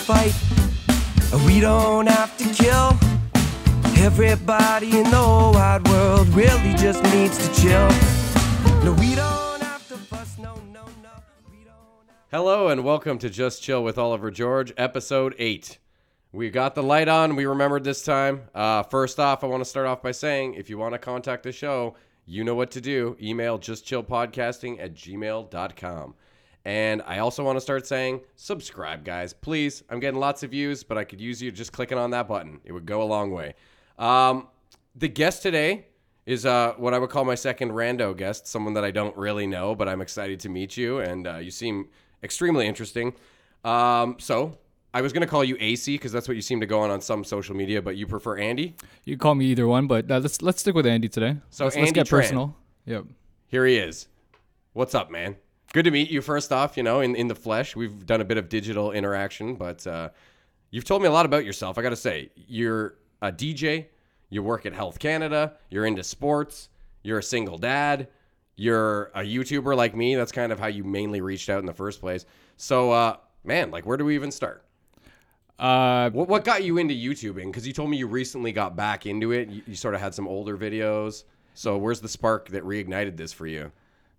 fight. We don't have to kill. Everybody in the wide world really just needs to chill. No, we don't Hello and welcome to Just Chill with Oliver George, episode 8. We got the light on. We remembered this time. Uh, first off, I want to start off by saying if you want to contact the show, you know what to do. Email justchillpodcasting at gmail.com. And I also want to start saying subscribe, guys. Please. I'm getting lots of views, but I could use you just clicking on that button. It would go a long way. Um, the guest today is uh, what I would call my second rando guest, someone that I don't really know, but I'm excited to meet you, and uh, you seem extremely interesting. Um, so I was going to call you AC because that's what you seem to go on on some social media, but you prefer Andy. You can call me either one, but uh, let's let's stick with Andy today. So let's, Andy let's get Tran. personal. Yep. Here he is. What's up, man? Good to meet you. First off, you know, in, in the flesh, we've done a bit of digital interaction, but uh, you've told me a lot about yourself. I got to say, you're a DJ, you work at Health Canada, you're into sports, you're a single dad, you're a YouTuber like me. That's kind of how you mainly reached out in the first place. So, uh, man, like, where do we even start? Uh, What, what got you into YouTubing? Because you told me you recently got back into it. You, you sort of had some older videos. So, where's the spark that reignited this for you?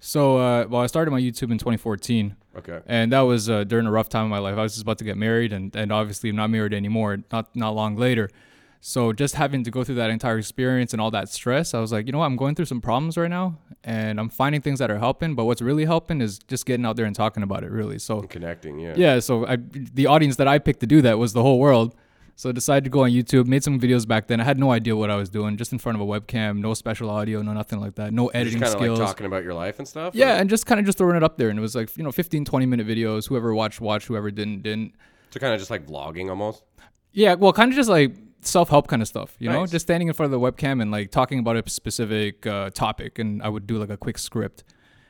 So uh, well, I started my YouTube in 2014, Okay. and that was uh, during a rough time in my life. I was just about to get married, and and obviously I'm not married anymore. Not not long later. So just having to go through that entire experience and all that stress, I was like, you know what, I'm going through some problems right now, and I'm finding things that are helping. But what's really helping is just getting out there and talking about it. Really. So Connecting, yeah. yeah so I, the audience that i picked to do that was the whole world so I decided to go on youtube made some videos back then. I had no idea what i was doing just in front of a webcam no special audio no nothing like that no Just editing kind of like skills. talking about your life and stuff. yeah or- and just kind of just throwing it up there and it was like you know 15 20 minute videos whoever watched watched whoever didn't didn't. So kind of just like vlogging almost. yeah well kind of just like self-help kind of stuff you know? Just standing in front of the webcam and like talking about a specific uh, topic and i would do like a quick script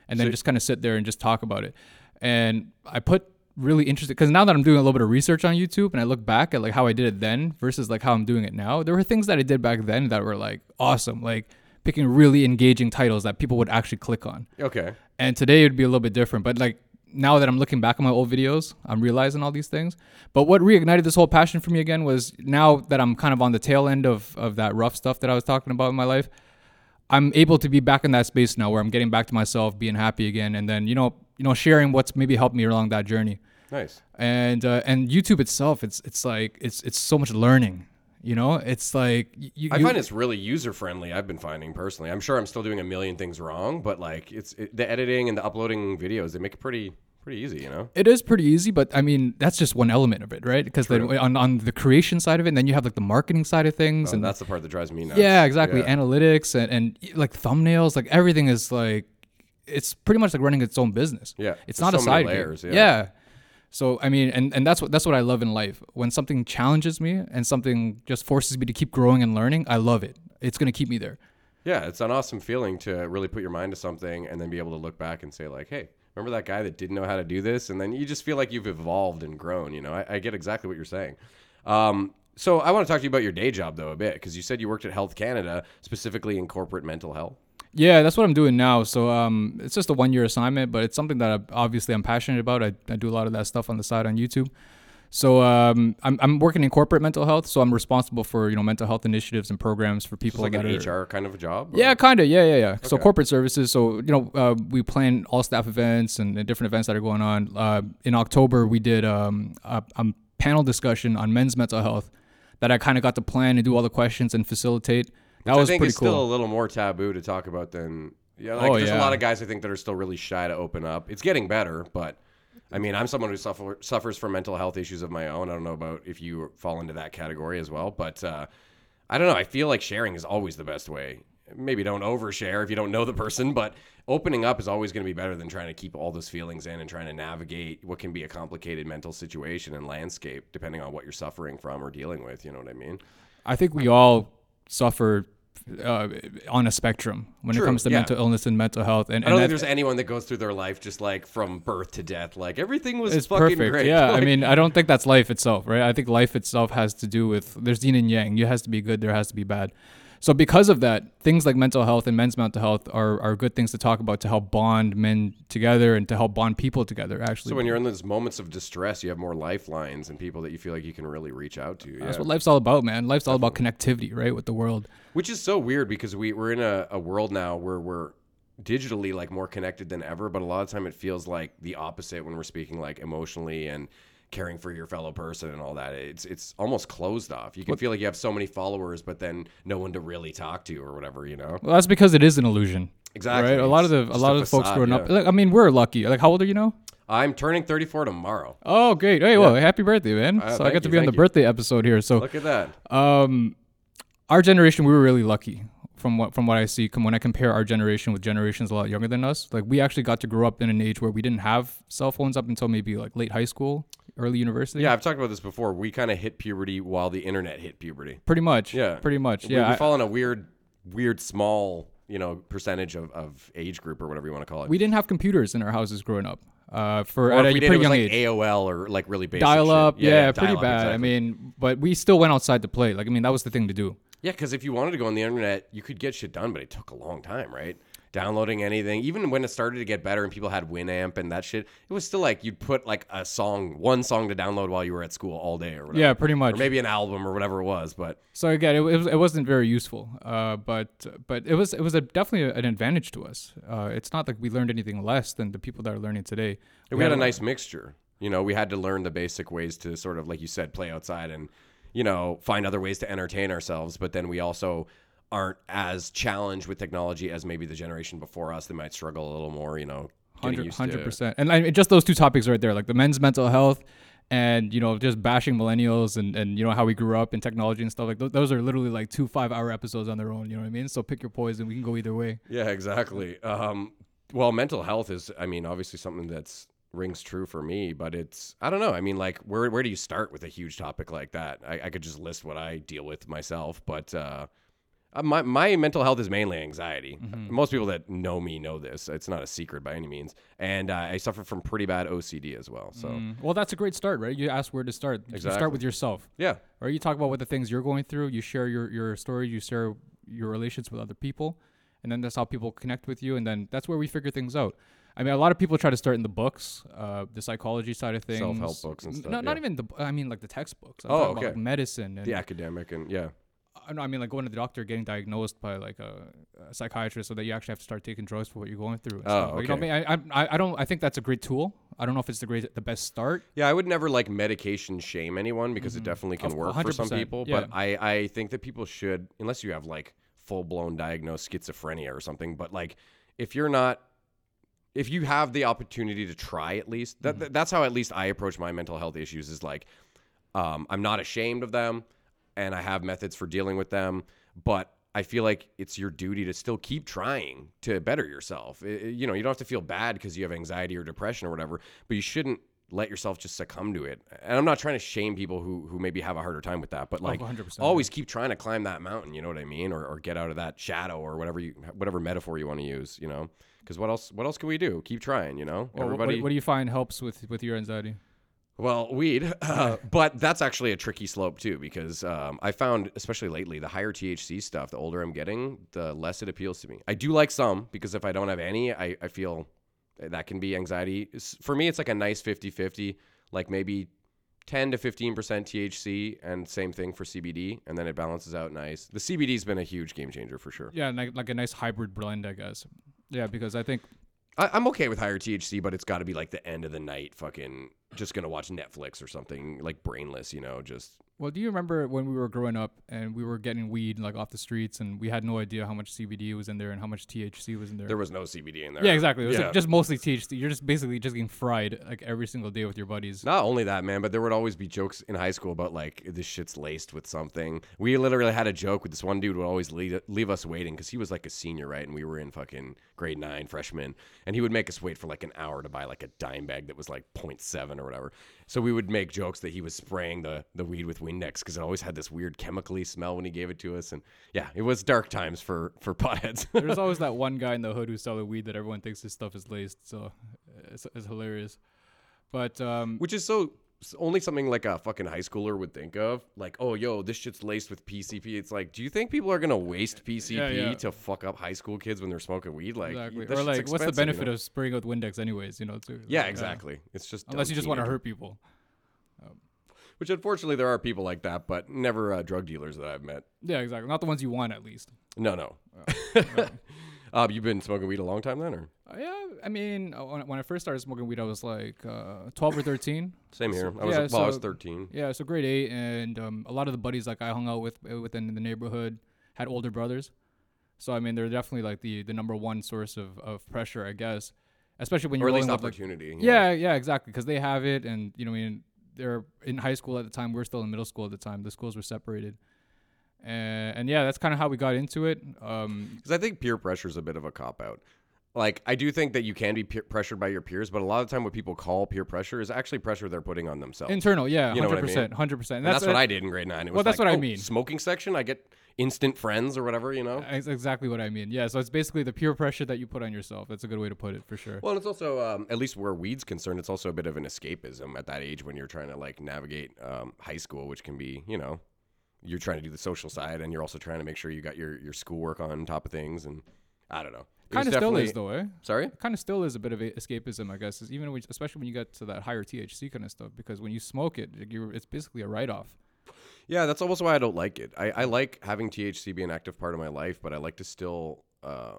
and then just kind of sit there and just talk about it. And i put really interested because now that i'm doing a little bit of research on youtube and i look back at like how i did it then versus like how i'm doing it now there were things that i did back then that were like awesome like picking really engaging titles that people would actually click on Okay. and today it'd be a little bit different. But like now that I'm looking back on my old videos, I'm realizing all these things. But what reignited this whole passion for me again was now that I'm kind of on the tail end of of that rough stuff that I was talking about in my life. I'm able to be back in that space now where I'm getting back to myself, being happy again, and then you know, you know, sharing what's maybe helped me along that journey. Nice. And uh, and YouTube itself, it's it's like it's it's so much learning. You know, it's like you. I you- find it's really user friendly. I've been finding personally. I'm sure I'm still doing a million things wrong, but like it's it, the editing and the uploading videos. They make it pretty pretty easy. You know. It is pretty easy, but I mean that's just one element of it, right? Because then on on the creation side of it, and then you have like the marketing side of things, Oh, and that's the part that drives me nuts. yeah, exactly, Yeah. analytics and and like thumbnails, like everything is like it's pretty much like running its own business. Yeah, it's there's not a so many side layers, yeah. yeah. So I mean, and and that's what that's what I love in life. When something challenges me and something just forces me to keep growing and learning, I love it. It's gonna keep me there. Yeah, it's an awesome feeling to really put your mind to something and then be able to look back and say like, hey. Remember that guy that didn't know how to do this, and then you just feel like you've evolved and grown. You know, I, I get exactly what you're saying. Um, so I want to talk to you about your day job though a bit because you said you worked at Health Canada, specifically in corporate mental health. Yeah, that's what I'm doing now. So um, it's just a one year assignment, but it's something that I, obviously I'm passionate about. I, I do a lot of that stuff on the side on YouTube. So um, I'm, I'm working in corporate mental health, so I'm responsible for you know mental health initiatives and programs for people like that an are HR kind of a job. or- yeah, kind of. Yeah, yeah, yeah. So corporate services. So you know, uh, we plan all staff events and, and different events that are going on. Uh, in October, we did um, a, a panel discussion on men's mental health that I kind of got to plan and do all the questions and facilitate. That was I think pretty is cool. still a little more taboo to talk about than yeah. Like, Oh, there's a lot of guys I think that are still really shy to open up. It's getting better, but I mean, I'm someone who suffer, suffers from mental health issues of my own. I don't know about if you fall into that category as well, but uh, I don't know. I feel like sharing is always the best way. Maybe don't overshare if you don't know the person, but opening up is always going to be better than trying to keep all those feelings in and trying to navigate what can be a complicated mental situation and landscape, depending on what you're suffering from or dealing with. You know what I mean? I think we all suffer uh, on a spectrum when True, it comes to yeah. mental illness and mental health. And, I don't and think there's anyone that goes through their life just like from birth to death. Like everything was it's fucking perfect. great. Yeah, I mean, I don't think that's life itself, right? I think life itself has to do with there's yin and yang. You has to be good, there has to be bad. So because of that, things like mental health and men's mental health are, are good things to talk about to help bond men together and to help bond people together. Actually, So when you're in those moments of distress, you have more lifelines and people that you feel like you can really reach out to. that's yeah. what life's all about, man. Life's all about connectivity, right, with the world. Which is so weird because we, we're in a, a world now where we're digitally like more connected than ever, but a lot of time it feels like the opposite when we're speaking like emotionally and caring for your fellow person and all that. It's it's almost closed off. You can feel like you have so many followers, but then no one to really talk to or whatever, you know? Well, that's because it is an illusion. Exactly. Right. A lot of the a lot a of the folks growing up. Like, I mean, we're lucky. Like, how old are you now? I'm turning 34 tomorrow. Oh, great. Hey, well, happy birthday, man. Uh, so I got to you, be on the you. birthday episode here. So, Look at that. um, our generation, we were really lucky from what from what I see. When I compare our generation with generations a lot younger than us, like we actually got to grow up in an age where we didn't have cell phones up until maybe like late high school, early university. Yeah, I've talked about this before. We kind of hit puberty while the internet hit puberty. pretty much. Yeah. pretty much. Yeah, we, I- fall in a weird, weird small, you know, percentage of, of age group or whatever you want to call it. we didn't have computers in our houses growing up. Uh, for or at a we did, pretty young like age. AOL or like really basic dial up, yeah, pretty dial-up, bad. I mean, but we still went outside to play. Like, I mean, that was the thing to do. Yeah, because if you wanted to go on the internet, you could get shit done, but it took a long time, right? Downloading anything, even when it started to get better and people had Winamp and that shit, it was still like you'd put like a song, one song to download while you were at school all day or whatever. Yeah, pretty much. Or maybe an album or whatever it was, but So again, it, it, was, it wasn't very useful, uh, but but it was it was a, definitely an advantage to us. Uh, it's not like we learned anything less than the people that are learning today. we had a nice mixture. You know, we had to learn the basic ways to sort of, like you said, play outside and, you know, find other ways to entertain ourselves. But then we also aren't as challenged with technology as maybe the generation before us. They might struggle a little more, you know, getting used 100 percent, And I, just those two topics right there, like the men's mental health, and you know just bashing millennials and and you know how we grew up in technology and stuff like th- those are literally like two five hour episodes on their own. You know what I mean? So pick your poison. We can go either way. Yeah, exactly. Um, well, mental health is, I mean, obviously something that's rings true for me, but it's, I don't know. I mean, like, where, where do you start with a huge topic like that? I, I could just list what I deal with myself, but, uh, uh, my, my mental health is mainly anxiety. Most people that know me know this. It's not a secret by any means. And uh, I suffer from pretty bad OCD as well. So, Mm, Well, that's a great start, right? You ask where to start. You start with yourself. yeah. or you talk about what the things you're going through you share your your story you share your relations with other people and then that's how people connect with you and then that's where we figure things out i mean a lot of people try to start in the books uh, the psychology side of things Self-help books and stuff, not, not even the i mean like the textbooks I'm Oh, okay. about like medicine and The academic and, yeah. I know, I mean like going to the doctor getting diagnosed by like a, a psychiatrist so that you actually have to start taking drugs for what you're going through and Oh, stuff. Like, you know I mean I, I, I don't i think that's a great tool i don't know if it's the great the best start Yeah, I would never like medication shame anyone because it definitely can Of- work for some people. yeah. But I, I think that people should, unless you have like full blown diagnosed schizophrenia or something, but like if you're not, if you have the opportunity to try at least, that, that- that's how at least I approach my mental health issues is like, um, I'm not ashamed of them and I have methods for dealing with them, but I feel like it's your duty to still keep trying to better yourself. I- I- you know, you don't have to feel bad because you have anxiety or depression or whatever, but you shouldn't let yourself just succumb to it. And I'm not trying to shame people who who maybe have a harder time with that, but like 100%, always keep trying to climb that mountain, you know what I mean? Or, or get out of that shadow or whatever you whatever metaphor you want to use, you know? Cuz what else what else can we do? Keep trying, you know? Well, what- Everybody what, what do you find helps with with your anxiety well, weed, uh, but that's actually a tricky slope too because um, I found, especially lately, the higher THC stuff, the older I'm getting, the less it appeals to me. I do like some because if I don't have any, I, I feel that can be anxiety. For me, it's like a nice 50 50, like maybe 10 to 15% THC, and same thing for CBD, and then it balances out nice. The CBD has been a huge game changer for sure. Yeah, like, like a nice hybrid blend, I guess. Yeah, because I think I, I'm okay with higher THC, but it's got to be like the end of the night, fucking just gonna watch Netflix or something like brainless, you know, just Well, do you remember when we were growing up and we were getting weed like off the streets and we had no idea how much CBD was in there and how much THC was in there? There was no CBD in there. yeah, exactly. It was Yeah. like just mostly THC. You're just basically just getting fried like every single day with your buddies. Not only that, man, but there would always be jokes in high school about like this shit's laced with something. We literally had a joke with this one dude would always leave, leave us waiting because he was like a senior, right? And we were in fucking grade nine, freshman, and he would make us wait for like an hour to buy like a dime bag that was like 0.7 or whatever. So we would make jokes that he was spraying the the weed with Windex because it always had this weird chemically smell when he gave it to us. And yeah, it was dark times for for potheads. There's always that one guy in the hood who's selling weed that everyone thinks his stuff is laced. So it's, it's hilarious. But um, which is so only something like a fucking high schooler would think of. Like, oh, yo, this shit's laced with PCP. It's like, do you think people are gonna waste PCP yeah. to fuck up high school kids when they're smoking weed? Like, exactly. Or like, what's the expensive, you benefit know? of spraying with Windex, anyways? You know, too. Yeah, Like, exactly. It's just Unless you just want to hurt people. Which unfortunately there are people like that, but never uh, drug dealers that I've met. Yeah, exactly. Not the ones you want, at least. No, no. uh, you've been smoking weed a long time then, or Uh, yeah, I mean, uh, when, I first started smoking weed, I was like uh, 12 or 13. same here? I was yeah, well, I was thirteen. Yeah, so grade eight, and um, a lot of the buddies like I hung out with uh, within the neighborhood had older brothers. So I mean, they're definitely like the the number one source of, of pressure, I guess. Especially when Or you're at least with, like- opportunity. yeah, yeah, exactly, because they have it, and you know, I mean, they're in high school at the time. We're still in middle school at the time. The schools were separated, and, and yeah, that's kind of how we got into it. Um, Because I think peer pressure is a bit of a cop out. Like, I do think that you can be peer pressured by your peers, but a lot of time, what people call peer pressure is actually pressure they're putting on themselves. internal, yeah, You know what hundred I mean? percent, hundred percent. And that's, what I did in grade nine. It was well, that's like, what I oh, mean. Smoking section, I get instant friends or whatever, you know. That's exactly what I mean. Yeah, so it's basically the peer pressure that you put on yourself. That's a good way to put it for sure. Well, it's also, um, at least where weed's concerned, it's also a bit of an escapism at that age when you're trying to like navigate um, high school, which can be, you know, you're trying to do the social side and you're also trying to make sure you got your your schoolwork on top of things. And I don't know. Kind of still is though, eh? Sorry. Kind of still is a bit of a escapism, I guess. is Even when, especially when you get to that higher THC kind of stuff, because when you smoke it, you're, it's basically a write off. Yeah, that's almost why I don't like it. I, I like having THC be an active part of my life, but I like to still uh,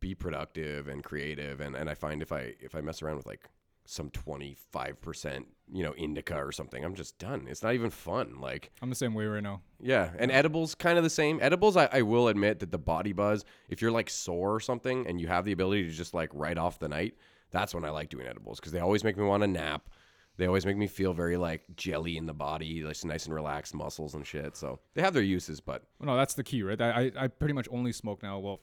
be productive and creative. And, and I find if I if I mess around with like some twenty five percent, you know, indica or something, I'm just done. It's not even fun. Like I'm the same way right now. yeah, and edibles kind of the same. Edibles, I, I will admit that the body buzz, if you're like sore or something and you have the ability to just like write off the night, that's when I like doing edibles because they always make me want to nap. They always make me feel very like jelly in the body, like nice and relaxed muscles and shit. So they have their uses, but Well, no, that's the key, right? I, I pretty much only smoke now. Well,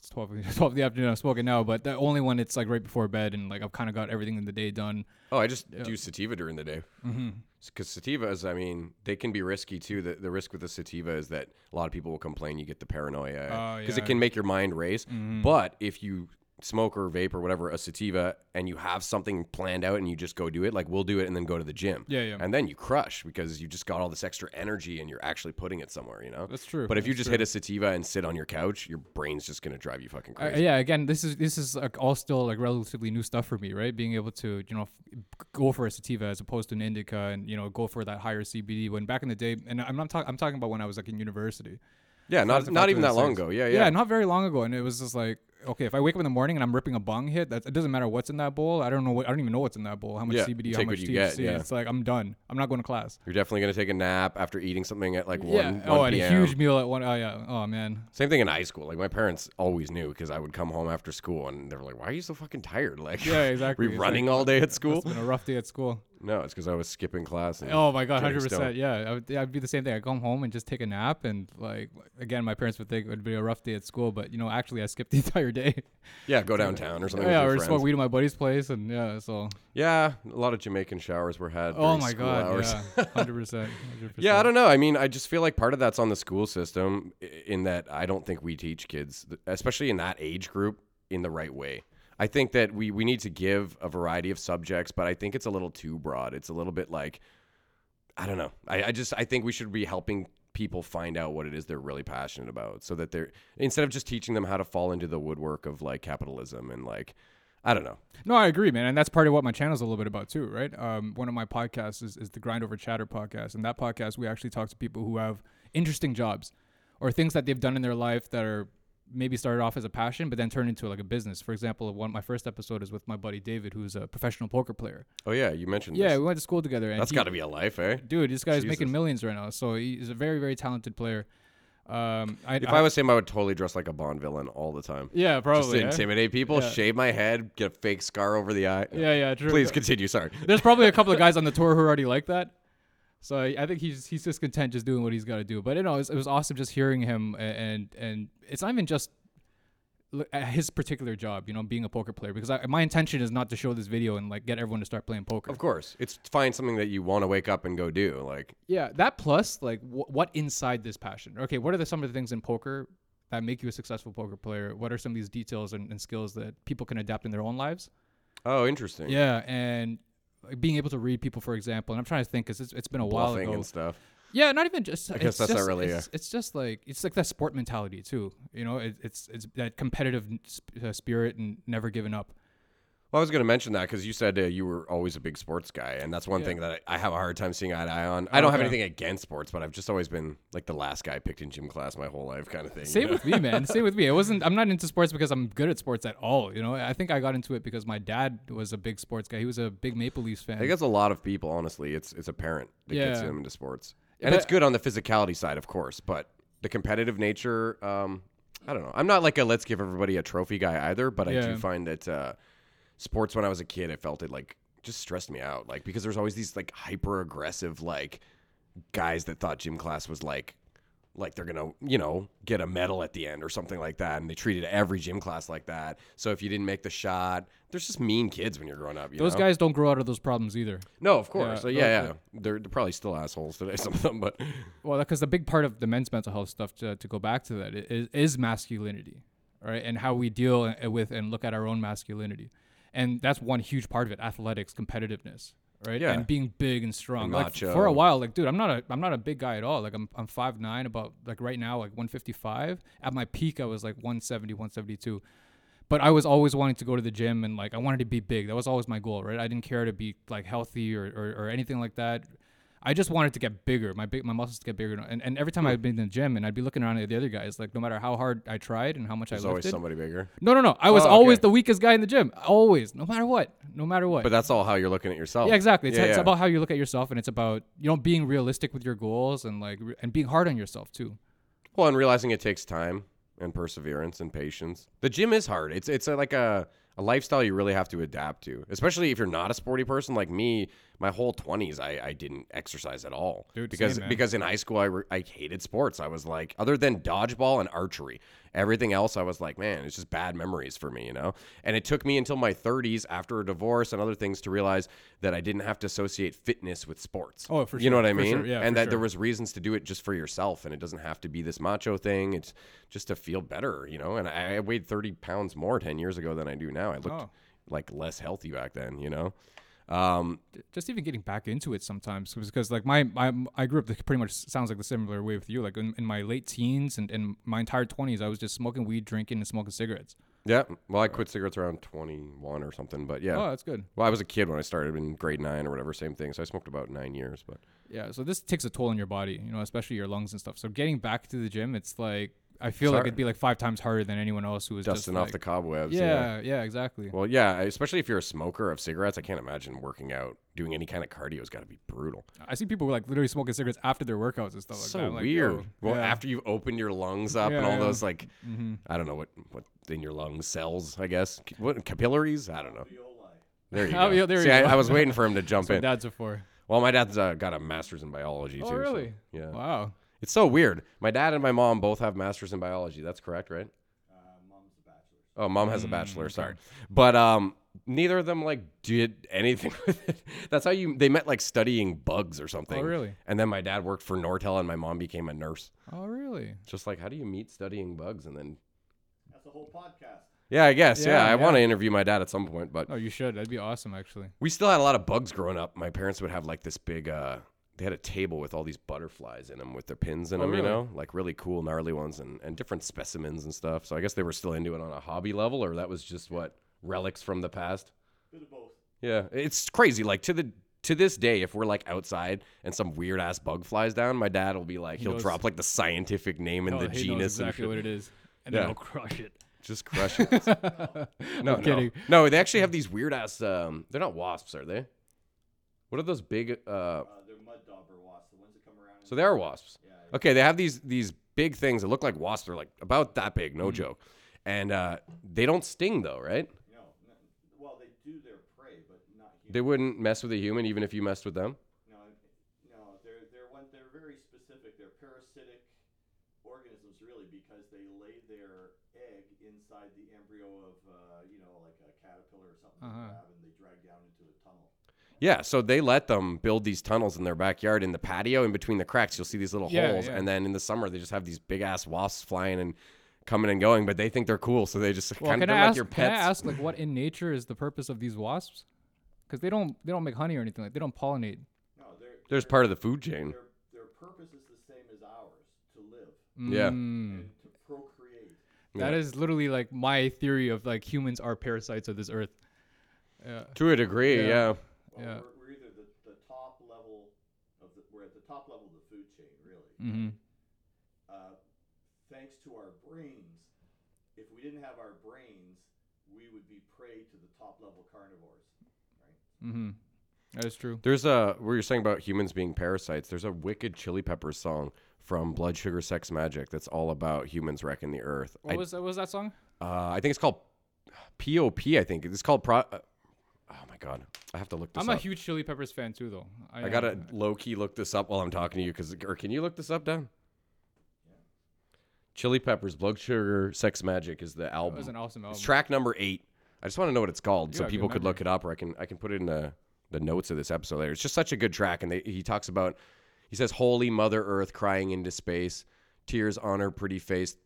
it's 12, 12 in the afternoon. I'm smoking now, but the only one it's like right before bed and like I've kind of got everything in the day done. oh, I just do sativa during the day. Mm-hmm. Because sativas, I mean, they can be risky too. The, the risk with the sativa is that a lot of people will complain you get the paranoia Oh, because yeah. it can make your mind race. But if you smoke or vape or whatever a sativa and you have something planned out and you just go do it, like we'll do it and then go to the gym. Yeah, yeah. And then you crush because you just got all this extra energy and you're actually putting it somewhere, you know? That's true. But if you just true. hit a sativa and sit on your couch, your brain's just going to drive you fucking Uh, crazy. yeah, again, this is this is like all still like relatively new stuff for me, right? Being able to you know f- go for a sativa as opposed to an indica, and you know go for that higher CBD. When back in the day, and I'm not talking, I'm talking about when I was like in university. Yeah, not, not even that long ago. Yeah, yeah. not very long ago, and it was just like, okay, if I wake up in the morning and I'm ripping a bong hit, that it doesn't matter what's in that bowl. I don't know what I don't even know what's in that bowl. How much Yeah, CBD, how take much THC. get, yeah. It's like I'm done. I'm not going to class. You're definitely going to take a nap after eating something at like 1, yeah. 1 Oh, and a p.m. huge meal at one. Oh yeah. Oh man. Same thing in high school. Like my parents always knew because I would come home after school and they were like, "Why are you so fucking tired? Like, Yeah, exactly. were you It's running like, all day at It's school?" been a rough day at school. No, it's because I was skipping class. Oh my god, hundred percent. Yeah, I would, yeah, I'd be the same thing. I come home and just take a nap, and like again, my parents would think it would be a rough day at school, but you know, actually, I skipped the entire day. Yeah, go downtown or something. yeah, with or smoke weed at my buddy's place, and yeah, so. Yeah, a lot of Jamaican showers were had. Oh my god, hours. yeah, hundred percent. Yeah, I don't know. I mean, I just feel like part of that's on the school system in that I don't think we teach kids, especially in that age group, in the right way. I think that we, we need to give a variety of subjects, but I think it's a little too broad. It's a little bit like, I don't know. I, I just, I think we should be helping people find out what it is they're really passionate about so that they're, instead of just teaching them how to fall into the woodwork of like capitalism and like, I don't know. No, I agree, man, and that's part of what my channel's a little bit about too, right? Um, one of my podcasts is, is the Grind Over Chatter podcast, and that podcast we actually talk to people who have interesting jobs or things that they've done in their life that are maybe started off as a passion, but then turned into like a business. For example, one my first episode is with my buddy David, who's a professional poker player. Oh yeah, you mentioned Yeah, this. we went to school together, and That's got to be a life, eh? dude. This guy's Jesus. making millions right now, so he's a very, very talented player. Um, I, If I was him, I would totally dress like a Bond villain all the time. yeah, Just probably. to eh? intimidate people, Yeah. shave my head, get a fake scar over the eye. Yeah, yeah, true. Please continue. Sorry. There's probably a couple of guys on the tour who are already like that. So I, think he's he's just content just doing what he's got to do. But you know, it was, it was awesome just hearing him and and it's not even just his particular job, you know, being a poker player because I, my intention is not to show this video and like get everyone to start playing poker. Of course, it's find something that you want to wake up and go do. Like, Yeah, that plus like wh- what inside this passion? Okay, what are the, some of the things in poker that make you a successful poker player? What are some of these details and, and skills that people can adapt in their own lives? oh, interesting. Yeah, and like being able to read people, for example. And I'm trying to think because it's, it's been a while Bluffing ago. and stuff. Yeah, not even just. I guess it's that's not just, really It's, it's just like it's like that sport mentality too. You know, it, it's it's that competitive sp- uh, spirit and never giving up. Well, I was going to mention that because you said uh, you were always a big sports guy, and that's one Yeah. thing that I, I have a hard time seeing eye to eye on. I don't have anything against sports, but I've just always been like the last guy picked in gym class my whole life, kind of thing. you Same know? with me, man. Same with me. It wasn't. I'm not into sports because I'm good at sports at all. You know, I think I got into it because my dad was a big sports guy. He was a big Maple Leafs fan. I think that's a lot of people, honestly. It's it's apparent that gets Yeah. them into sports, and But- it's good on the physicality side, of course. But the competitive nature, um, I don't know. I'm not like a let's give everybody a trophy guy either, but I do find that uh, sports when I was a kid, I felt it like just stressed me out, like because there's always these like hyper aggressive like guys that thought gym class was like like they're gonna you know get a medal at the end or something like that and they treated every gym class like that so if you didn't make the shot there's just mean kids when you're growing up you Those know? guys don't grow out of those problems either. No, of course. Yeah, so yeah, yeah, they're, they're probably still assholes today, some of them, but Well, because the big part of the men's mental health stuff to, to go back to that is, is masculinity, right? And how we deal uh, with and look at our own masculinity. And that's one huge part of it, athletics, competitiveness, right? Yeah. And being big and strong. Like for a while, like dude, I'm not a I'm not a big guy at all. Like I'm I'm 5'9", about like right now like 155. At my peak I was like 170, 172. But I was always wanting to go to the gym and like I wanted to be big. That was always my goal, right? I didn't care to be like healthy or, or, or anything like that. I just wanted to get bigger. My big my muscles to get bigger. And, and every time I'd be in the gym and I'd be looking around at the other guys, like no matter how hard I tried and how much there's I always lifted. somebody bigger. No, no, no. I was Oh, always the weakest guy in the gym. Always, no matter what, no matter what. But that's all how you're looking at yourself. yeah, exactly. It's, Yeah, it's yeah. about how you look at yourself, and it's about you know being realistic with your goals and like re- and being hard on yourself too. Well, and realizing it takes time and perseverance and patience. The gym is hard. It's it's a, like a a lifestyle you really have to adapt to, especially if you're not a sporty person like me. My whole 20s, I, I didn't exercise at all Dude, because same, because in high school I, re- I hated sports. I was like, other than dodgeball and archery, everything else I was like, man, it's just bad memories for me, you know. And it took me until my 30s after a divorce and other things to realize that I didn't have to associate fitness with sports. Oh, for sure. You know what I mean? sure, yeah, and that there was reasons to do it just for yourself, and it doesn't have to be this macho thing. It's just to feel better, you know. And I, I weighed 30 pounds more 10 years ago than I do now. I looked Oh. like less healthy back then, you know. Um, just even getting back into it sometimes because like my, my I grew up the, pretty much sounds like the similar way with you like in, in my late teens and, and my entire 20s I was just smoking weed drinking and smoking cigarettes yeah. Well, I quit cigarettes around 21 or something, but yeah. oh that's good Well, I was a kid when I started in grade nine or whatever, same thing. So I smoked about nine years, but yeah so this takes a toll on your body you know especially your lungs and stuff so getting back to the gym it's like I feel like it'd be like five times harder than anyone else who was dusting just off like, the cobwebs. yeah, yeah exactly Well, yeah, especially if you're a smoker of cigarettes, I can't imagine working out, doing any kind of cardio has got to be brutal. I see people like literally smoking cigarettes after their workouts and stuff like so that I'm like, weird. yo, well, yeah. after you've opened your lungs up and all yeah. those like, Mhm. I don't know what what in your lungs cells, I guess. What capillaries? I don't know. There you Oh, go. yeah, there See, you I, go. I was waiting for him to jump That's what in. dads are for Well, my dad's uh, got a master's in biology oh too. so, really yeah. wow It's so weird. My dad and my mom both have masters in biology. That's correct, right? Uh, mom's a bachelor's. Oh, mom has a Mm, bachelor. okay. Sorry, but um, neither of them like did anything with it. That's how you they met like studying bugs or something. oh really And then my dad worked for Nortel, and my mom became a nurse. oh really Just like, how do you meet studying bugs and then? That's a whole podcast. Yeah, I guess. Yeah, Yeah, I want to interview my dad at some point, but oh you should that'd be awesome actually we still had a lot of bugs growing up. My parents would have like this big. uh They had a table with all these butterflies in them with their pins in Oh, them, you really? know, like really cool, gnarly ones, and and different specimens and stuff. So I guess they were still into it on a hobby level, or that was just what relics from the past. Bit of both. Yeah, it's crazy. Like to the to this day, if we're like outside and some weird ass bug flies down, my dad will be like, He he'll knows- drop like the scientific name and Oh, the he knows genus exactly and what it is, and yeah. then he'll crush it. just crush it. no, no, kidding. no. They actually have these weird ass. Um, they're not wasps, are they? What are those big? Uh, Uh, they're mud dauber wasps, the ones that come around. So they are wasps. Yeah. yeah. Okay, they have these these big things that look like wasps. They're like about that big, Mm. no joke. And uh, they don't sting though, right? No, no. Well, they do their prey, but not human. They wouldn't mess with a human even if you messed with them. No, no. They're they're one. They're very specific. They're parasitic organisms, really, because they lay their egg inside the embryo of, uh, you know, like a caterpillar or something Uh-huh. they grab and they drag down into a tunnel. Yeah, so they let them build these tunnels in their backyard in the patio in between the cracks. You'll see these little Yeah, holes, yeah. and then in the summer they just have these big ass wasps flying and coming and going. But they think they're cool, so they just Well, kind of can I they're like ask? your Can I ask like what in nature is the purpose of these wasps? Because they don't they don't make honey or anything like they don't pollinate. No, they're, There's part of the food chain. their their purpose is the same as ours to live Yeah. Mm. to procreate. That Yeah. is literally like my theory of like humans are parasites of this earth. Yeah. To a degree, Yeah. Yeah. Well, Yeah. we're, we're either the, the top level of the we're at the top level of the food chain, really. Mm-hmm. Uh, thanks to our brains, if we didn't have our brains, we would be prey to the top level carnivores. Right? Mm-hmm. That is true. There's a where you're saying about humans being parasites. There's a wicked Chili Peppers song from Blood Sugar Sex Magik that's all about humans wrecking the earth. What I, was what was that song? uh, I think it's called POP. I think it's called Pro. Uh, oh my god, I have to look this I'm a huge Chili Peppers fan too, though. I gotta am. low key look this up while I'm talking to you, because or can you look this up, Dan? Chili Peppers, Blood Sugar Sex Magik is the That album. was an awesome album. It's track number eight. I just want to know what it's called, You so people could look it up, or I can I can put it in the the notes of this episode later. It's just such a good track, and they, he talks about he says, "Holy Mother Earth crying into space, tears on her pretty face,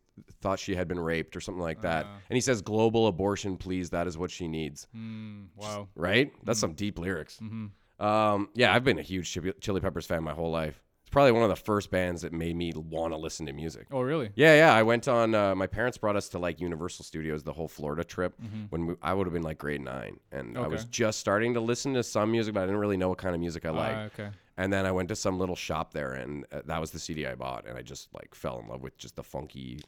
thought she had been raped, or something like that." Uh. and he says, "Global abortion, please. That is what she needs." Mm, wow. Right? That's some deep lyrics. Mm-hmm. Um, yeah, I've been a huge Chili Peppers fan my whole life. It's probably one of the first bands that made me want to listen to music. Oh, really? Yeah, yeah. I went on. Uh, my parents brought us to like Universal Studios, the whole Florida trip. When we, I would have been like grade nine, and I was Mm-hmm. Just starting to listen to some music, but I didn't really know what kind of music I liked. Ah, okay. And then I went to some little shop there, and uh, that was the CD I bought, and I just like fell in love with just the funky.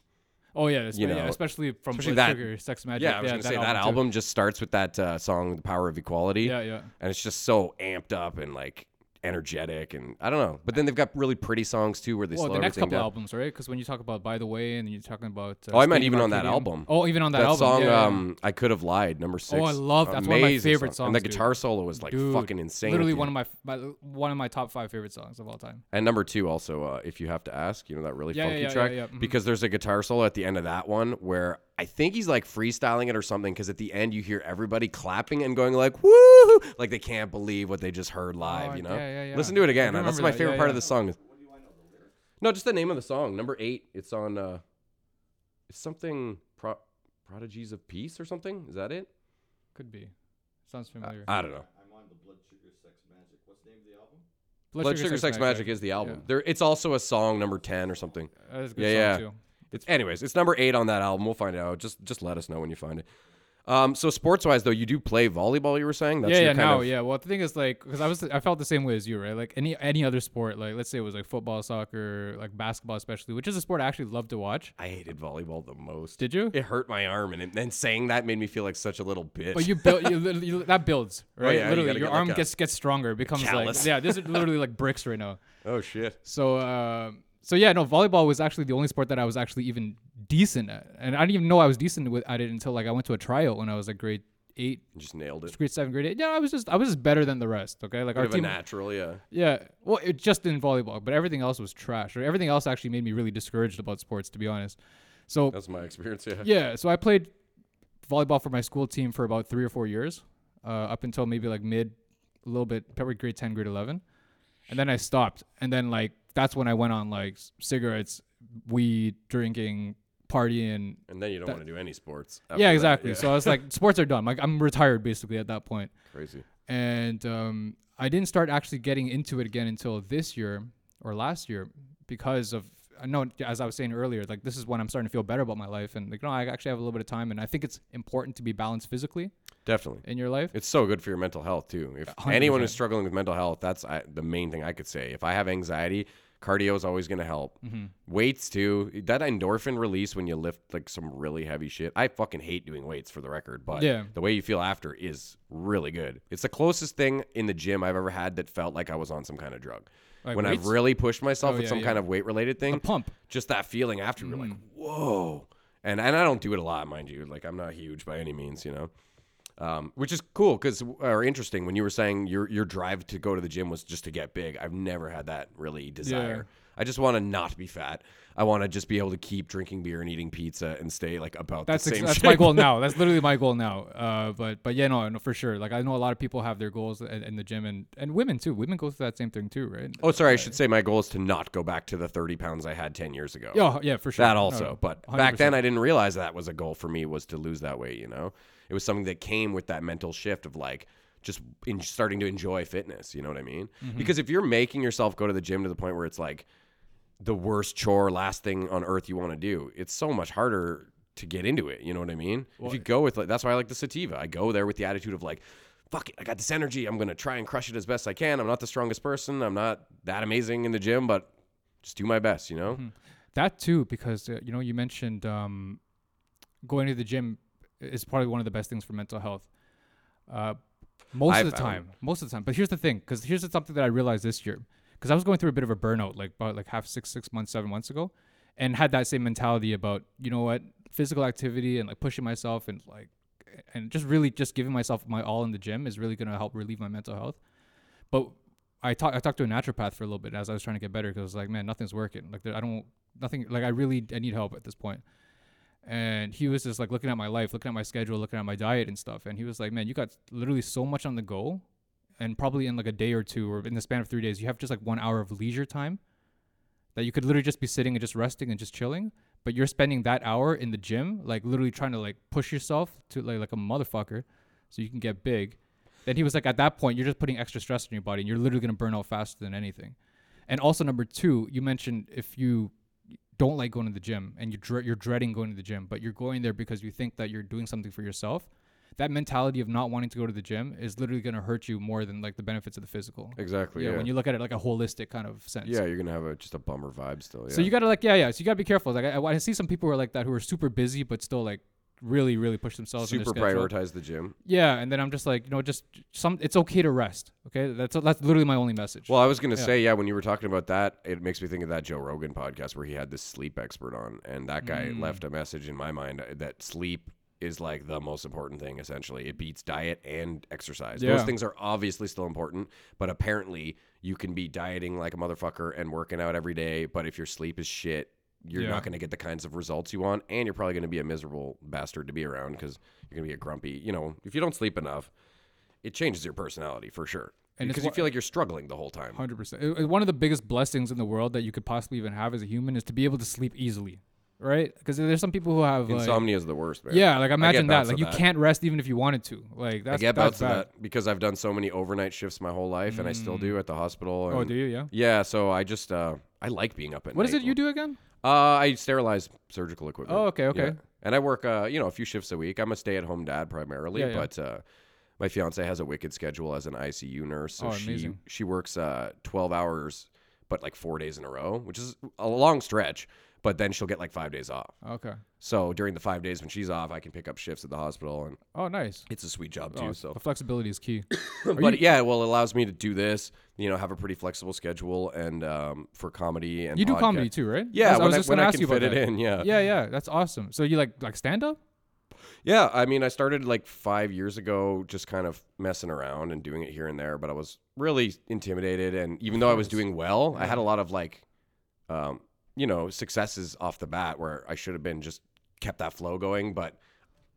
Oh yeah, You yeah, know, especially from especially Blood that- Sugar, Sex Magik. Yeah, I was gonna say that too. album just starts with that uh, song, "The Power of Equality." Yeah, yeah. and it's just so amped up and like energetic, and I don't know. But then they've got really pretty songs too, where they well, slow the next couple down. albums, right? Because when you talk about "By the Way" and you're talking about. Uh, Oh, I meant even on that album. Oh, even on that, that album. song, yeah, um, I could have lied. Number six. Oh, I love- that's one of my favorite song. And the songs, dude. guitar solo was like Dude, fucking insane. Literally one of my, my one of my top five favorite songs of all time. And number two, also, uh, if you have to ask, you know that really Yeah, funky yeah, track, mhm. because there's a guitar solo at the end of that one where I think he's like freestyling it or something. Because at the end, you hear everybody clapping and going like "woo!" like they can't believe what they just heard live. Oh, you know, yeah, yeah, yeah. listen to it again. That's my that. favorite Yeah, part yeah. of the song. What do I know the? No, just the name of the song, number eight. It's on. uh It's something Pro- Prodigies of Peace or something. Is that it? Could be. Sounds familiar. I don't know. I'm on the Blood Sugar Sex Magik. What's the name of the album? Blood, Sugar, Sex, Magik, is the album. There, it's also a song number ten or something. That is a good Yeah, song yeah. too. It's anyways, it's number eight on that album. We'll find out. Just just let us know when you find it. Um, so sports wise though, you do play volleyball. You were saying that's yeah, yeah, kind now, of, yeah. Well, the thing is, like, because I was, I felt the same way as you, right? Like any any other sport, like let's say it was like football, soccer, like basketball, especially, which is a sport I actually love to watch. I hated volleyball the most. Did you? It hurt my arm, and then saying that made me feel like such a little bitch. But you build, you, you, that builds, right? Oh, yeah, literally, gotta your get like arm a gets gets stronger. It becomes like, yeah, this is literally like bricks right now. oh shit. So, uh, so yeah, no, volleyball was actually the only sport that I was actually even decent at, and I didn't even know I was decent with, at it until like I went to a tryout when I was like grade eight, You just nailed it. grade seven, grade eight. Yeah, I was just I was just better than the rest. Okay, like Bit our team. natural, yeah. Yeah, well, it just in volleyball, but everything else was trash. Right? Everything else actually made me really discouraged about sports, to be honest. So That's my experience. Yeah. yeah, so I played volleyball for my school team for about three or four years, uh, up until maybe like mid, a little bit, probably grade ten, grade eleven, and then I stopped. And then like that's when I went on like cigarettes, weed, drinking, partying. And then you don't That- want to do any sports. yeah, that, exactly. yeah. So I was like, sports are done. Like I'm retired basically at that point crazy. and um, I didn't start actually getting into it again until this year or last year because of I know as I was saying earlier, like this is when I'm starting to feel better about my life, and like no, I actually have a little bit of time, and I think it's important to be balanced physically Definitely. in your life. It's so good for your mental health too. If 100%. anyone is struggling with mental health, that's I, the main thing I could say. If I have anxiety, cardio is always going to help. Mm-hmm. Weights too. That endorphin release when you lift like some really heavy shit. I fucking hate doing weights for the record, but Yeah. the way you feel after is really good. It's the closest thing in the gym I've ever had that felt like I was on some kind of drug. Like when weights? I've really pushed myself Oh, with yeah, some yeah. kind of weight related thing, The pump. just that feeling after you're like, whoa. And and I don't do it a lot, mind you. Like I'm not huge by any means, you know. Um, which is cool because or interesting when you were saying your your drive to go to the gym was just to get big. I've never had that really desire. I just want to not be fat. I want to just be able to keep drinking beer and eating pizza and stay like about That's the ex- that's my goal now. That's literally my goal now. Uh, but but yeah, no, no, for sure. Like I know a lot of people have their goals in, in the gym, and and women too. Women go through that same thing too, right? Oh, sorry. I should say my goal is to not go back to the 30 pounds I had 10 years ago. Yeah, yeah, for sure. That also, no, but back then I didn't realize that was a goal for me was to lose that weight. You know, it was something that came with that mental shift of like just in starting to enjoy fitness. You know what I mean? Mm-hmm. Because if you're making yourself go to the gym to the point where it's like the worst chore, last thing on earth you want to do, it's so much harder to get into it. You know what I mean? if you go with like, that's why I like the sativa. I go there with the attitude of like, fuck it, I got this energy. I'm gonna try and crush it as best I can. I'm not the strongest person. I'm not that amazing in the gym, but just do my best. You know? Mm-hmm. That too, because uh, you know you mentioned um, going to the gym is probably one of the best things for mental health. Uh, most I've of the time, most of the time. But here's the thing, because here's something that I realized this year, because I was going through a bit of a burnout, like about like half six, six months, seven months ago, and had that same mentality about you know what, physical activity and like pushing myself and like, and just really just giving myself my all in the gym is really gonna help relieve my mental health. But I talked I talked to a naturopath for a little bit as I was trying to get better because I was like, man, nothing's working. Like I don't nothing like I really I need help at this point. And he was just like looking at my life, looking at my schedule, looking at my diet and stuff. And he was like, man, you got literally so much on the go, and probably in like a day or two or in the span of three days, you have just like one hour of leisure time that you could literally just be sitting and just resting and just chilling. But you're spending that hour in the gym, like literally trying to like push yourself to like like a motherfucker, so you can get big. Then he was like, at that point, you're just putting extra stress on your body, and you're literally gonna burn out faster than anything. And also number two, you mentioned if you don't like going to the gym and you dre- you're dreading going to the gym, but you're going there because you think that you're doing something for yourself. That mentality of not wanting to go to the gym is literally gonna hurt you more than like the benefits of the physical. Exactly. yeah, Yeah. when you look at it like a holistic kind of sense. yeah, you're gonna have a just a bummer vibe still. Yeah. So you gotta like yeah yeah. So you gotta be careful. Like I, I see some people who are like that who are super busy but still like really really push themselves. super prioritize the gym. Yeah, and then I'm just like you know just some. It's okay to rest. Okay, that's that's literally my only message. Well, I was gonna Yeah. say, yeah, when you were talking about that, it makes me think of that Joe Rogan podcast where he had this sleep expert on, and that guy Mm. left a message in my mind that sleep is like the most important thing. Essentially, it beats diet and exercise. Those things are obviously still important, but apparently you can be dieting like a motherfucker and working out every day, but if your sleep is shit. You're Yeah. not going to get the kinds of results you want, and you're probably going to be a miserable bastard to be around because you're going to be a grumpy. You know, if you don't sleep enough, it changes your personality for sure. And because you feel like you're struggling the whole time. Hundred percent. One of the biggest blessings in the world that you could possibly even have as a human is to be able to sleep easily, right? Because there's some people who have like, Insomnia is the worst, man. yeah, like imagine that. Like you that. can't rest even if you wanted to. Like that's I get that's bouts of bad. that because I've done so many overnight shifts my whole life, and I still do at the hospital. Oh, do you? Yeah. Yeah, so I just uh, I like being up at What night. is it you do again? Uh, I sterilize surgical equipment. Oh, okay, okay. Yeah. And I work, uh, you know, a few shifts a week. I'm a stay-at-home dad primarily, Yeah, yeah. but uh, my fiance has a wicked schedule as an ICU nurse, so Oh, she amazing. she works uh, 12 hours, but like four days in a row, which is a long stretch. But then she'll get like five days off. Okay. So during the five days when she's off, I can pick up shifts at the hospital, and Oh, nice. it's a sweet job Oh, too. So the flexibility is key. but yeah, well, it allows me to do this. You know, have a pretty flexible schedule, and um, for comedy and You do comedy too, right? Yeah, I was when I, just when gonna I ask can you about fit it in. Yeah. Yeah, yeah, that's awesome. So you like like stand up? Yeah, I mean, I started like five years ago, just kind of messing around and doing it here and there. But I was really intimidated, and even though I was doing well, I had a lot of like, um, you know, successes off the bat where I should have been just kept that flow going. But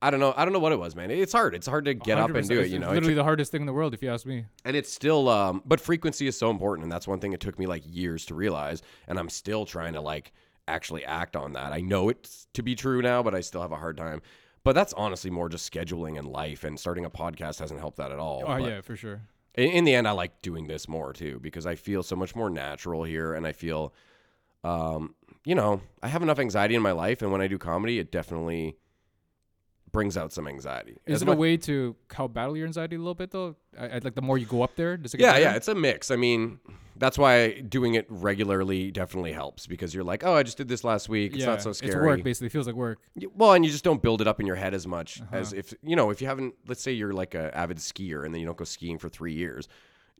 I don't know. I don't know what it was, man. It's hard. It's hard to get up and do it. You know, It literally the hardest thing in the world, if you ask me. and it's still um but frequency is so important and that's one thing it took me like years to realize and i'm still trying to like actually act on that i know it's to be true now but i still have a hard time but that's honestly more just scheduling and life and starting a podcast hasn't helped that at all Oh But yeah, for sure. in, in the end i like doing this more too because i feel so much more natural here and i feel um you know i have enough anxiety in my life and when i do comedy it definitely brings out some anxiety Is As it much- a way to help battle your anxiety a little bit though? I, I, like the more you go up there, does it get Yeah, better? yeah, it's a mix. I mean, that's why doing it regularly definitely helps because you're like, oh, I just did this last week. It's not so scary. It's work basically. It feels like work. Well, and you just don't build it up in your head as much Uh-huh. as if you know if you haven't. Let's say you're like an avid skier and then you don't go skiing for three years.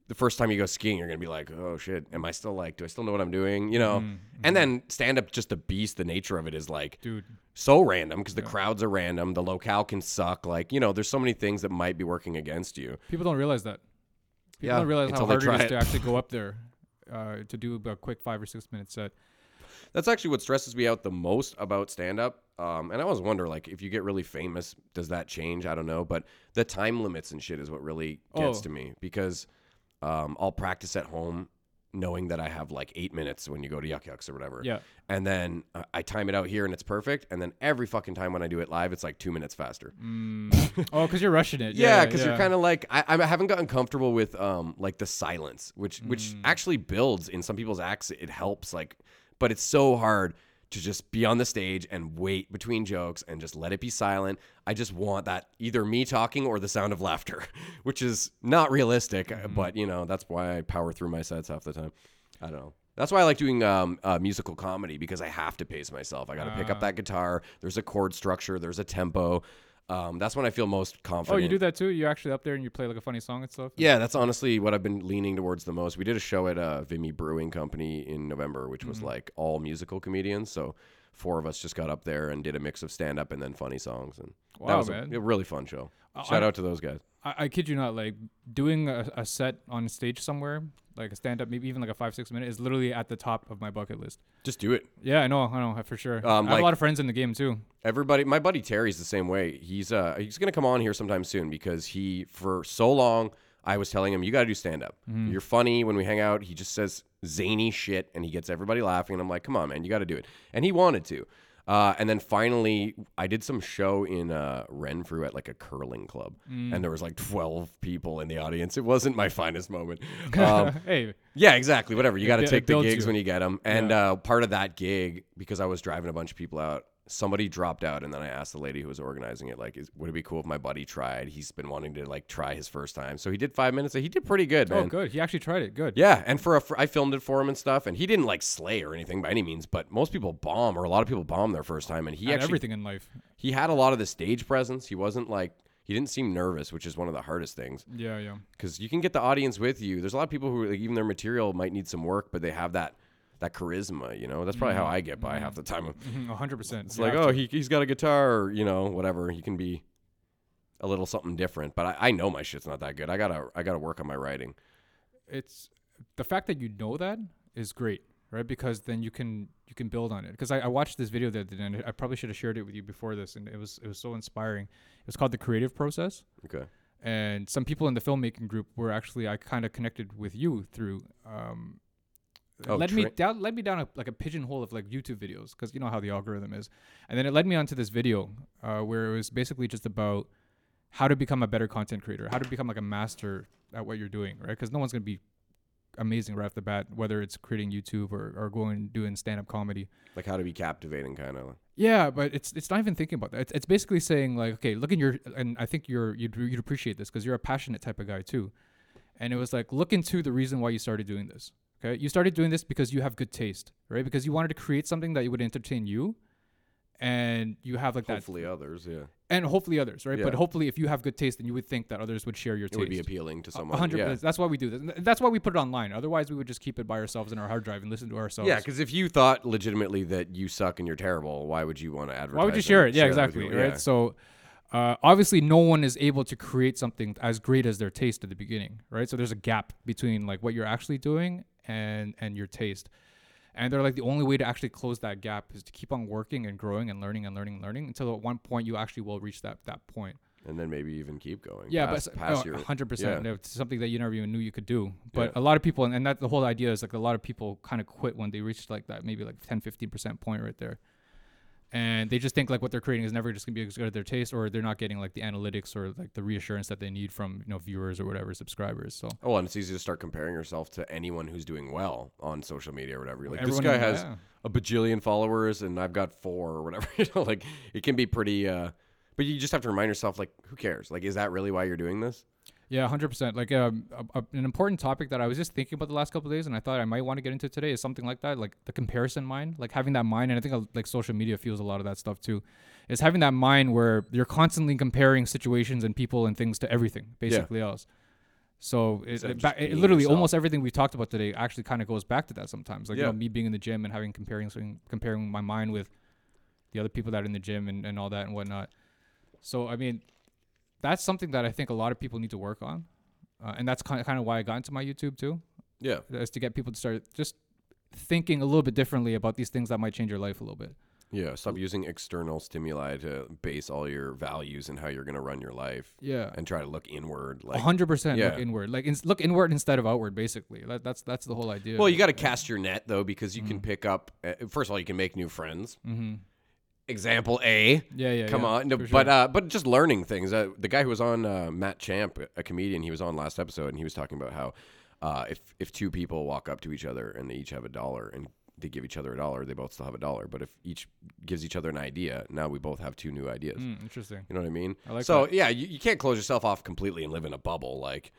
The first time you go skiing, you're gonna be like, oh shit, am I still like, do I still know what I'm doing? You know. Mm-hmm. And then stand up, just the beast. The nature of it is like Dude. so random because the crowds are random. The locale can suck. Like you know, there's so many things that might be working against you. People don't realize that. People Yeah, don't realize how hard it try to actually go up there uh, to do a quick five or six minute set. That's actually what stresses me out the most about stand up. Um, and I always wonder, like, if you get really famous, does that change? I don't know. But the time limits and shit is what really gets Oh. to me because um, I'll practice at home knowing that I have like eight minutes when you go to Yuk Yuk's or whatever. Yeah. And then uh, I time it out here and it's perfect. And then every fucking time when I do it live, it's like two minutes faster. Oh, because you're rushing it. Yeah, because you're kind of like I, I haven't gotten comfortable with um like the silence, which which actually builds in some people's acts. It helps, like, but it's so hard to just be on the stage and wait between jokes and just let it be silent. I just want that either me talking or the sound of laughter, which is not realistic, uh, but you know that's why I power through my sets half the time. I don't know. That's why I like doing um, uh, musical comedy because I have to pace myself. I got to pick up that guitar. There's a chord structure. There's a tempo. Um, that's when I feel most confident. Oh, you do that too? You actually up there and you play like a funny song and stuff? Yeah, that's honestly what I've been leaning towards the most. We did a show at uh, Vimy Brewing Company in November, which Mm-hmm. was like all musical comedians. So four of us just got up there and did a mix of stand up and then funny songs, and that Wow, was a- man. a, really fun show. Shout I- out to those guys. I, I kid you not, like doing a, a set on stage somewhere, like a stand up, maybe even like a five, six minute, is literally at the top of my bucket list. Just do it. Yeah, I know, I know, for sure. Um, I have like- a lot of friends in the game too. Everybody, my buddy Terry's the same way. He's uh he's gonna come on here sometime soon because he for so long I was telling him you got to do stand up. Mm-hmm. You're funny when we hang out. He just says zany shit and he gets everybody laughing. And I'm like, come on, man, you got to do it. And he wanted to. Uh, and then finally, I did some show in uh, Renfrew at like a curling club, Mm. and there was like 12 people in the audience. It wasn't my finest moment. Um, hey, yeah, exactly. Whatever. You got to take the gigs you. when you get them. And uh, part of that gig, because I was driving a bunch of people out, somebody dropped out, and then I asked the lady who was organizing it, like, is, would it be cool if my buddy tried? He's been wanting to like try his first time, so he did five minutes. He did pretty good, oh, man. oh, good. He actually tried it. Good. Yeah, and for a, fr I filmed it for him and stuff, and he didn't like slay or anything by any means, but most people bomb, or a lot of people bomb their first time, and he actually everything in life. he had a lot of the stage presence. He wasn't like he didn't seem nervous, which is one of the hardest things Yeah, yeah. because you can get the audience with you. There's a lot of people who like, even their material might need some work, but they have that that charisma. You know, that's probably how mm-hmm. I get by half mm-hmm. the time. Mm-hmm. A hundred percent. It's like, oh, he he's got a guitar, or, you know, whatever. He can be a little something different, but I, I know my shit's not that good. I gotta I gotta work on my writing. it's the fact that you know that is great, right? Because then you can you can build on it. Because I, I watched this video that and I probably should have shared it with you before this, and it was it was so inspiring. It was called the creative process, Okay. and some people in the filmmaking group were actually I kind of connected with you through. Um, Oh, led me down led me down a, like a pigeonhole of like YouTube videos because you know how the algorithm is, and then it led me onto this video uh, where it was basically just about how to become a better content creator, how to become like a master at what you're doing, right? Because no one's gonna be amazing right off the bat, whether it's creating YouTube or, or going and doing stand up comedy. Like how to be captivating, kind of. Yeah, but it's it's not even thinking about that. It's, it's basically saying like, okay, look in your and I think you're you'd you'd appreciate this because you're a passionate type of guy too. And it was like look into the reason why you started doing this. Okay, you started doing this because you have good taste, right? Because you wanted to create something that would entertain you, and you have like that, Hopefully, others, yeah, and hopefully others, right? But hopefully, if you have good taste, then you would think that others would share your it taste. would be appealing to someone. hundred yeah. That's why we do this. That's why we put it online. Otherwise, we would just keep it by ourselves in our hard drive and listen to ourselves. Yeah, because if you thought legitimately that you suck and you're terrible, why would you want to advertise? Why would you share it? Yeah, with exactly. Right. Yeah. So, uh, obviously, no one is able to create something as great as their taste at the beginning, right? So there's a gap between like what you're actually doing and and your taste, and they're like the only way to actually close that gap is to keep on working and growing and learning and learning and learning until at one point you actually will reach that that point. and then maybe even keep going. Yeah, past, but past oh, your hundred percent. yeah. It's something that you never even knew you could do. But Yeah. a lot of people, and, and that the whole idea is like a lot of people kind of quit when they reach like that maybe like 10, 15 percent point right there, and they just think like what they're creating is never just gonna be as good as their taste, or they're not getting like the analytics or like the reassurance that they need from you know viewers or whatever subscribers. So Oh, and it's easy to start comparing yourself to anyone who's doing well on social media or whatever. You're like, Everyone this guy in- has yeah. a bajillion followers and I've got four or whatever. you know, like it can be pretty. uh But you just have to remind yourself, like, who cares? Like, is that really why you're doing this? Yeah, hundred percent. Like um, a, a, an important topic that I was just thinking about the last couple of days, and I thought I might want to get into today is something like that, like the comparison mind, like having that mind, and I think uh, like social media fuels a lot of that stuff too, is having that mind where you're constantly comparing situations and people and things to everything, basically else. So it, it, ba- it literally yourself. almost everything we talked about today actually kind of goes back to that sometimes. Like you know, me being in the gym and having comparing comparing my mind with the other people that are in the gym and, and all that and whatnot. So I mean, that's something that I think a lot of people need to work on, uh, and that's kind of, kind of why I got into my YouTube too, Yeah. is to get people to start just thinking a little bit differently about these things that might change your life a little bit. Yeah, stop using external stimuli to base all your values and how you're going to run your life. Yeah. And try to look inward. A Like, hundred percent look inward. Like ins- look inward instead of outward. Basically, that, that's that's the whole idea. well, you got to cast your net though, because you Mm-hmm. can pick up. Uh, first of all, you can make new friends. Example A. Yeah, yeah, Come yeah, on, no, for but uh, but just learning things. Uh, the guy who was on uh, Matt Champ, a comedian, he was on last episode, and he was talking about how uh, if if two people walk up to each other and they each have a dollar and they give each other a dollar, they both still have a dollar. But if each gives each other an idea, now we both have two new ideas. Mm, interesting. You know what I mean? I like so that. yeah, you, you can't close yourself off completely and live in a bubble. Like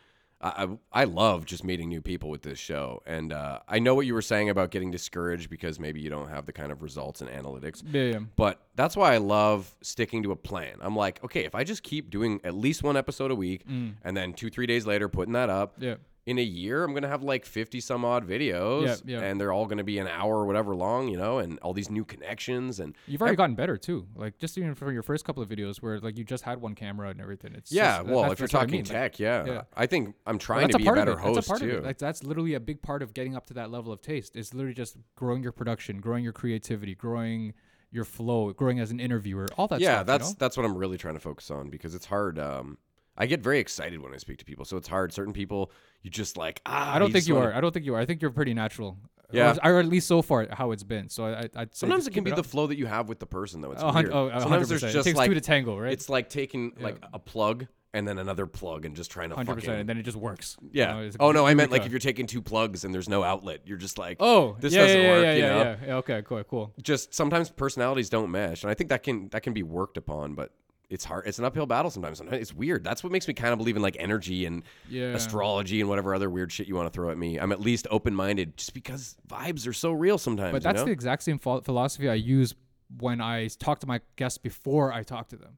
I, I love just meeting new people with this show, and uh, I know what you were saying about getting discouraged because maybe you don't have the kind of results and analytics. Yeah, yeah. But that's why I love sticking to a plan. I'm like, okay, if I just keep doing at least one episode a week, Mm. and then two three days later putting that up, Yeah. In a year, I'm gonna have like 50 some odd videos, Yeah, yeah. and they're all gonna be an hour or whatever long, you know, and all these new connections and You've already gotten better too. Like just even for your first couple of videos where like you just had one camera and everything. It's yeah, just- well, if you're what I talking mean. Like, tech, yeah. yeah. I think I'm trying that's to be a part better host That's a too. Like that's literally a big part of getting up to that level of taste. It's literally just growing your production, growing your creativity, growing your flow, growing as an interviewer, all that yeah, stuff. that's you know? that's what I'm really trying to focus on because it's hard. Um, I get very excited when I speak to people, so it's hard. Certain people, you just like ah. I don't think you wanna- are. I don't think you are. I think you're pretty natural. Yeah. Or, or at least so far how it's been. So I, I Sometimes it can be the flow that you have with the person, though. It's Oh, weird. oh, Sometimes there's just It takes like two to tango, right? it's like taking like a plug and then another plug and just trying to hundred fucking percent, and then it just works. You yeah. know, oh no, I meant like if you're taking two plugs and there's no outlet, you're just like Oh, this yeah, doesn't yeah, work. Yeah, you yeah, know, yeah, yeah. Okay, cool, cool. just sometimes personalities don't mesh, and I think that can that can be worked upon, but. It's hard. It's an uphill battle sometimes. Sometimes it's weird. That's what makes me kind of believe in like energy and Yeah. astrology and whatever other weird shit you want to throw at me. I'm at least open minded, just because vibes are so real sometimes. But that's you know? the exact same philosophy I use when I talk to my guests before I talk to them.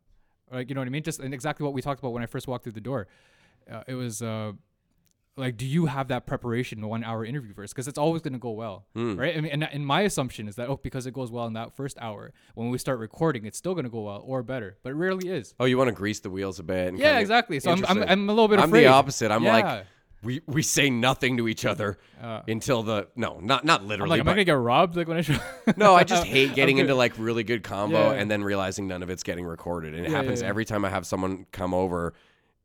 Like, you know what I mean? Just and exactly what we talked about when I first walked through the door. Uh, it was uh, like, do you have that preparation one hour interview first? Because it's always going to go well, Hmm. right? I mean, and, and my assumption is that oh, because it goes well in that first hour, when we start recording, it's still going to go well or better. But it rarely is. Oh, you want to grease the wheels a bit? And Yeah, exactly. So I'm, I'm, I'm a little bit I'm afraid. the opposite. I'm Yeah. like, we we say nothing to each other until the no, not not I'm literally. like, am I gonna get robbed? Like when I show? no, I just hate getting into like really good combo Yeah. and then realizing none of it's getting recorded. And it Yeah, happens every time I have someone come over.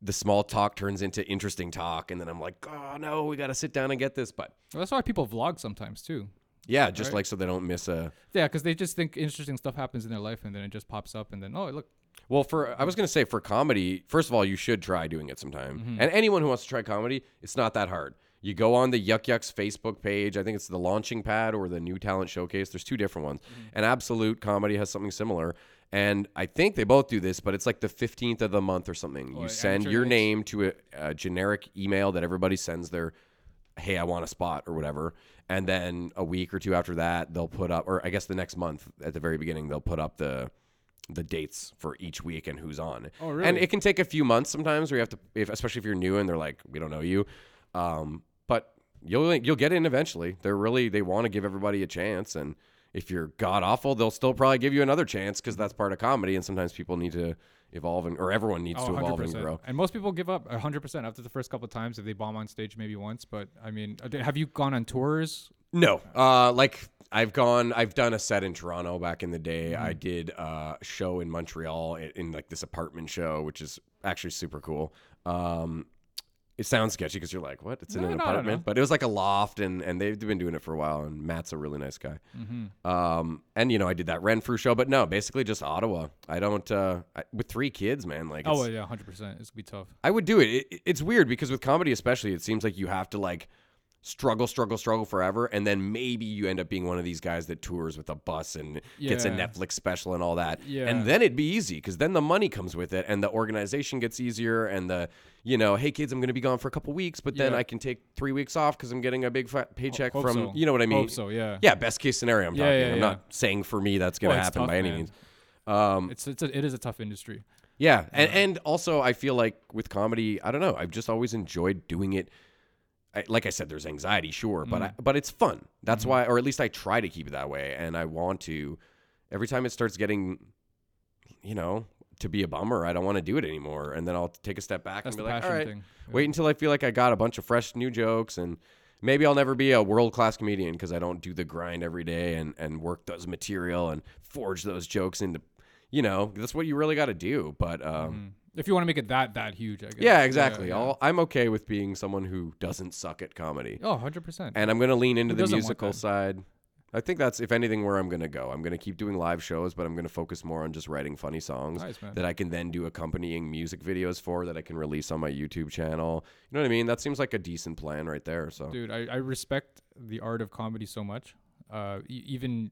The small talk turns into interesting talk, and then I'm like, oh no, we got to sit down and get this. But Well, that's why people vlog sometimes too. yeah, just Right. like so they don't miss a. Yeah, because they just think interesting stuff happens in their life, and then it just pops up, and then oh look, Well, for I was gonna say for comedy, first of all, you should try doing it sometime. Mm-hmm. And anyone who wants to try comedy, it's not that hard. You go on the Yuk Yuk's Facebook page. I think it's the Launching Pad or the New Talent Showcase. There's two different ones. Mm-hmm. And Absolute Comedy has something similar. And I think they both do this, but it's like the 15th of the month or something. Oh, you send your name to a, a generic email that everybody sends their, hey, I want a spot or whatever. And then a week or two after that, they'll put up, or I guess the next month at the very beginning, they'll put up the the dates for each week and who's on. Oh, really? And it can take a few months sometimes where you have to, if, especially if you're new and they're like, we don't know you. Um, but you'll you'll get in eventually. They're really they want to give everybody a chance, and if you're god awful, they'll still probably give you another chance because that's part of comedy. And sometimes people need to evolve and or everyone needs oh, to evolve and 100%. grow. And most people give up hundred percent after the first couple of times if they bomb on stage maybe once. But I mean, uh, have you gone on tours? No, uh, like I've gone, I've done a set in Toronto back in the day. Mm-hmm. I did a show in Montreal in, in like this apartment show, which is actually super cool. Um, it sounds sketchy because you're like, what? It's in No, an no, no, apartment, no. but it was like a loft, and and they've been doing it for a while. And Matt's a really nice guy. Mm-hmm. Um, and you know, I did that Renfrew show, but no, basically just Ottawa. I don't uh, I, with three kids, man. Like, Oh it's- well, yeah, hundred percent. It's gonna be tough. I would do. It- it. It's weird because with comedy, especially, it seems like you have to like struggle, struggle, struggle forever, and then maybe you end up being one of these guys that tours with a bus and gets a Netflix special and all that. Yeah. And then it'd be easy because then the money comes with it, and the organization gets easier, and the you know, hey kids, I'm going to be gone for a couple weeks, but then Yeah. I can take three weeks off because I'm getting a big paycheck Hope from so. you know what I mean. Hope so, yeah. Yeah, best case scenario. I'm Yeah, talking. yeah, I'm yeah. not saying for me that's going to Well, happen tough, by any man. means. Um, It's it's a, it is a tough industry. yeah, and and also I feel like with comedy, I don't know, I've just always enjoyed doing it. I, like I said, there's anxiety, sure, but I, mm. but it's fun. That's mm-hmm. why, or at least I try to keep it that way, and I want to. Every time it starts getting, you know, to be a bummer, I don't want to do it anymore, and then I'll take a step back That's and be like, all right, thing. wait until I feel like I got a bunch of fresh new jokes and maybe I'll never be a world class comedian because I don't do the grind every day and and work those material and forge those jokes into, you know, that's what you really got to do. But um, mm-hmm. If you want to make it that that huge, I guess. yeah, exactly. yeah. I'll, I'm okay with being someone who doesn't suck at comedy, Oh, 100 percent. and I'm gonna lean into Who the musical side. I think that's if anything where I'm gonna go. I'm gonna keep doing live shows, but I'm gonna focus more on just writing funny songs Nice, that I can then do accompanying music videos for that I can release on my YouTube channel. You know what I mean? That seems like a decent plan right there. So Dude, I, I respect the art of comedy so much. Uh, e- even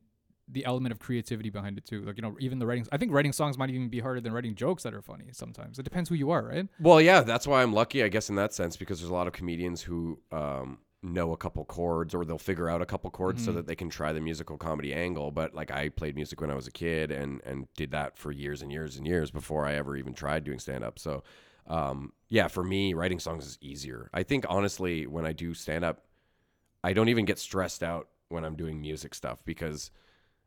the element of creativity behind it too. Like you know, even the writing. I think writing songs might even be harder than writing jokes that are funny. Sometimes it depends who you are, right? Well, yeah, that's why I'm lucky, I guess, in that sense, because there's a lot of comedians who um, know a couple chords or they'll figure out a couple chords so that they can try the musical comedy angle. But like, I played music when I was a kid and and did that for years and years and years before I ever even tried doing stand up. So, um, yeah, for me, writing songs is easier. I think honestly, when I do stand up, I don't even get stressed out when I'm doing music stuff because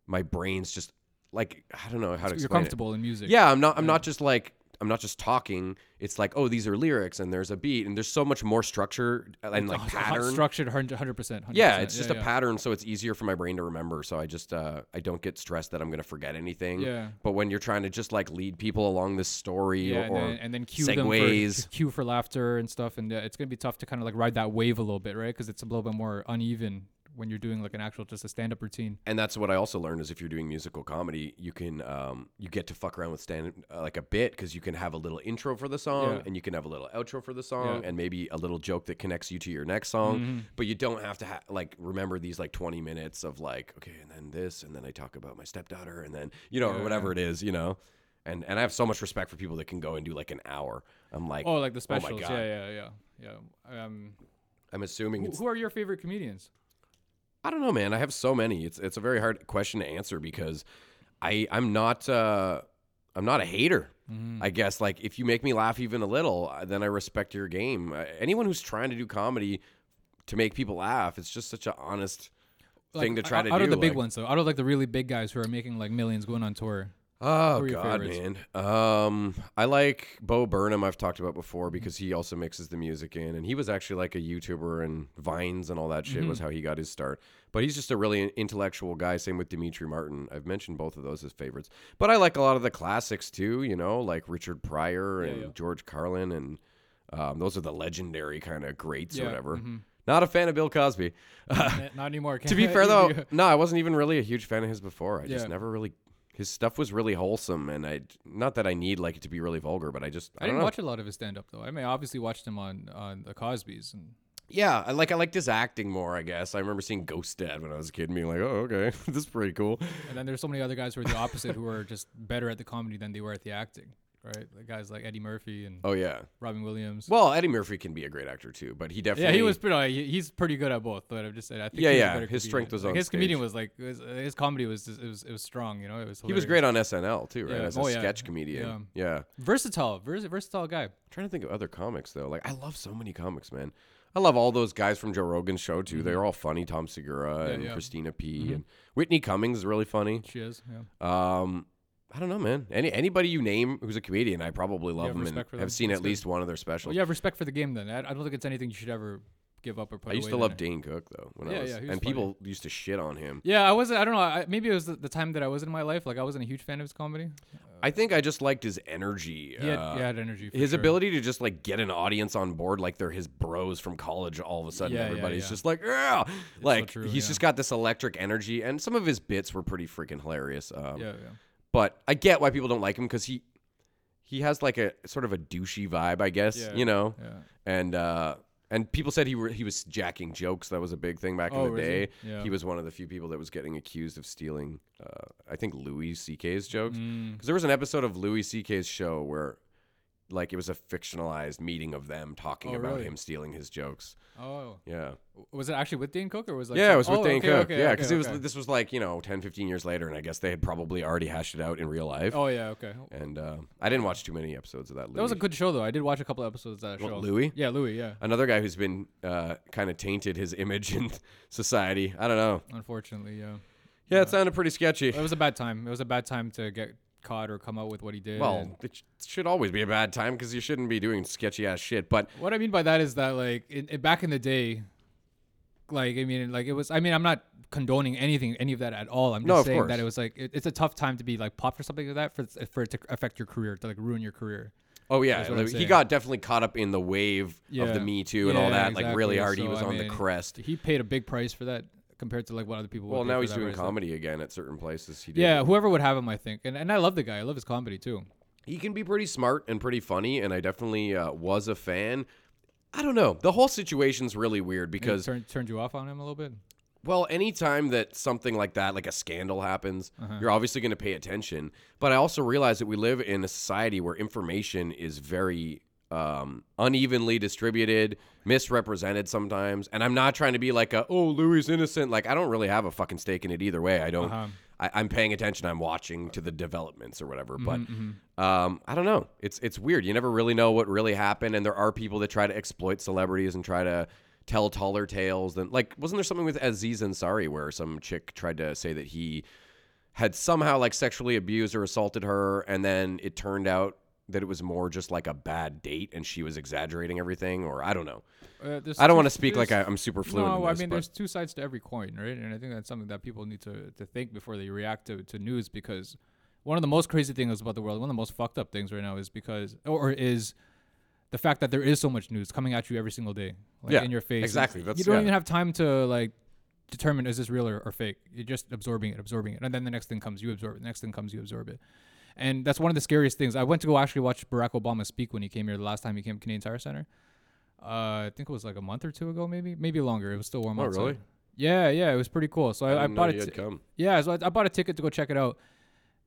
my brain's just like I don't know how to You're explain it. comfortable in music. Yeah, I'm not. I'm not just like. I'm not just talking. It's like, oh, these are lyrics, and there's a beat, and there's so much more structure and like pattern. structured, hundred percent. Yeah, it's just a pattern, so it's easier for my brain to remember. So I just, uh, I don't get stressed that I'm gonna forget anything. Yeah. But when you're trying to just like lead people along this story Yeah, and then, and then cue them segues, for cue for laughter and stuff, and uh, it's gonna be tough to kind of like ride that wave a little bit, right? Because it's a little bit more uneven when you're doing like an actual just a stand up routine. and that's what I also learned is if you're doing musical comedy, you can um, you get to fuck around with stand uh, like a bit because you can have a little intro for the song Yeah. and you can have a little outro for the song Yeah. and maybe a little joke that connects you to your next song. But you don't have to ha- like remember these like 20 minutes of like okay, and then this, and then I talk about my stepdaughter, and then you know or Yeah. whatever it is, you know. And and I have so much respect for people that can go and do like an hour. I'm like, Oh, like the oh specials. God. yeah, yeah, yeah, yeah. Um, I'm assuming who are your favorite comedians? I don't know, man. I have so many. It's it's a very hard question to answer because I I'm not uh I'm not a hater. Mm-hmm. I guess like if you make me laugh even a little, uh, then I respect your game. Uh, anyone who's trying to do comedy to make people laugh, it's just such an honest thing to try out, to out do. of the big like- ones though, out of like the really big guys who are making like millions going on tour. Oh Who are your God, favorites? man. Um, I like Bo Burnham. I've talked about before because he also mixes the music in, and he was actually like a YouTuber and Vines and all that shit Mm-hmm. was how he got his start. But he's just a really intellectual guy. Same with Demetri Martin. I've mentioned both of those as favorites. But I like a lot of the classics too. You know, like Richard Pryor and yeah. George Carlin, and um, those are the legendary kind of greats Yeah, or whatever. mm-hmm. Not a fan of Bill Cosby. Not anymore. to be fair though, no, I wasn't even really a huge fan of his before. I just never really. His stuff was really wholesome, and I not that I need like it to be really vulgar, but I just I, I don't didn't know. watch a lot of his stand up though. I mean, I obviously watched him on on the Cosby's and Yeah, I like I liked his acting more. I guess I remember seeing Ghost Dad when I was a kid, and being like, oh okay, this is pretty cool. and then there's so many other guys who are the opposite who are just better at the comedy than they were at the acting, right? Like guys like Eddie Murphy and Oh yeah. Robin Williams. Well, Eddie Murphy can be a great actor too, but he definitely yeah, he was pretty. uh, he- He's pretty good at both. But I'm just saying, I think Yeah, he's yeah, his comedian. strength was Like, on his comedian was like his, his comedy was just, it was it was strong. You know, it was He was great on SNL too, right? Yeah. As a Oh, yeah. sketch comedian. Yeah. versatile, vers- versatile guy. trying to think of other comics though. Like I love so many comics, man. I love all those guys from Joe Rogan's show too. They're all funny. Tom Segura Mm-hmm. Yeah, and yeah. Christina P. and Whitney Cummings is really funny. She is. Yeah. Um, I don't know, man. Any anybody you name who's a comedian, I probably love them and have them. seen That's at good. least one of their specials. Well, you have respect for the game then. I, I don't think it's anything you should ever give up or put I used to love Dane Cook though. When Yeah, I was, yeah, was and funny. people used to shit on him. Yeah, I wasn't. I don't know. I, maybe it was the, the time that I was in my life. Like I wasn't a huge fan of his comedy. I think I just liked his energy. He had, uh, he had energy. For his sure. ability to just like get an audience on board like they're his bros from college all of a sudden Yeah, everybody's just like yeah like true, he's just got this electric energy and some of his bits were pretty freaking hilarious um, Yeah, yeah. But i get why people don't like him because he he has like a sort of a douchey vibe i guess Yeah, you know yeah. and uh and people said he he was jacking jokes. That was a big thing back Oh, in the was he? day. Yeah. He was one of the few people that was getting accused of stealing, uh, I think Louis C.K.'s jokes. Because Mm. there was an episode of Louis C.K.'s show where, like, it was a fictionalized meeting of them talking Oh, about really? him stealing his jokes. Oh, Yeah, was it actually with Dane Cook or was it like yeah, some- it was with oh, Dane okay, Cook. okay, yeah, okay, because it was this was like you know 10, 15 years later, and I guess they had probably already hashed it out in real life. Oh yeah, okay. And uh, I didn't watch too many episodes of that. Louis. That was a good show though. I did watch a couple episodes of that What, show. Louis? Yeah, Louis. Yeah. Another guy who's been uh, kind of tainted his image in society. I don't know. Unfortunately, yeah. Yeah, it sounded pretty sketchy. It was a bad time. It was a bad time to get caught or come out with what he did. Well, and- it sh- should always be a bad time because you shouldn't be doing sketchy ass shit. But what I mean by that is that like back in the day, Like I mean, like it was. I mean, I'm not condoning anything, any of that at all. I'm just No, saying that it was like it, it's a tough time to be like popped for something like that for for it to affect your career, to like ruin your career. Oh yeah, That's what I'm like, he got definitely caught up in the wave of the Me Too and all Yeah, that. Like really exactly. hard, he was I on the crest. He paid a big price for that compared to like what other people. Well, now he's doing there. comedy again at certain places. He did. Yeah, whoever would have him, I think, and and I love the guy. I love his comedy too. he can be pretty smart and pretty funny, and I definitely uh, was a fan. I don't know. The whole situation's really weird because turned turned you off on him a little bit. Well, anytime that something like that, like a scandal happens, Uh-huh. you're obviously going to pay attention. But I also realize that we live in a society where information is very um, unevenly distributed, misrepresented sometimes. And I'm not trying to be like, a, oh, Louis is innocent. Like, I don't really have a fucking stake in it either way. I don't. Uh-huh. I, I'm paying attention. I'm watching to the developments or whatever. But Mm-hmm, um, I don't know. It's it's weird. You never really know what really happened, and there are people that try to exploit celebrities and try to tell taller tales than like. Wasn't there something with Aziz Ansari where some chick tried to say that he had somehow like sexually abused or assaulted her, and then it turned out that it was more just like a bad date, and she was exaggerating everything, or I don't know. Uh, I don't want to speak like I, I'm super fluent. No, in I mean, but- there's two sides to every coin, right? And I think that's something that people need to, to think before they react to, to news because one of the most crazy things about the world, one of the most fucked up things right now is because, or is the fact that there is so much news coming at you every single day, like Yeah, in your face. exactly. That's, You don't yeah. even have time to like determine is this real or, or fake. You're just absorbing it, absorbing it, and then the next thing comes, you absorb it. The next thing comes, you absorb it. And that's one of the scariest things. I went to go actually watch Barack Obama speak when he came here the last time he came to Canadian Tire Center. Uh, I think it was like a month or two ago, maybe, maybe longer. It was still warm up. Oh, outside. really? Yeah, yeah, it was pretty cool. So I I, I, bought it. Yeah, so I, I bought a ticket to go check it out.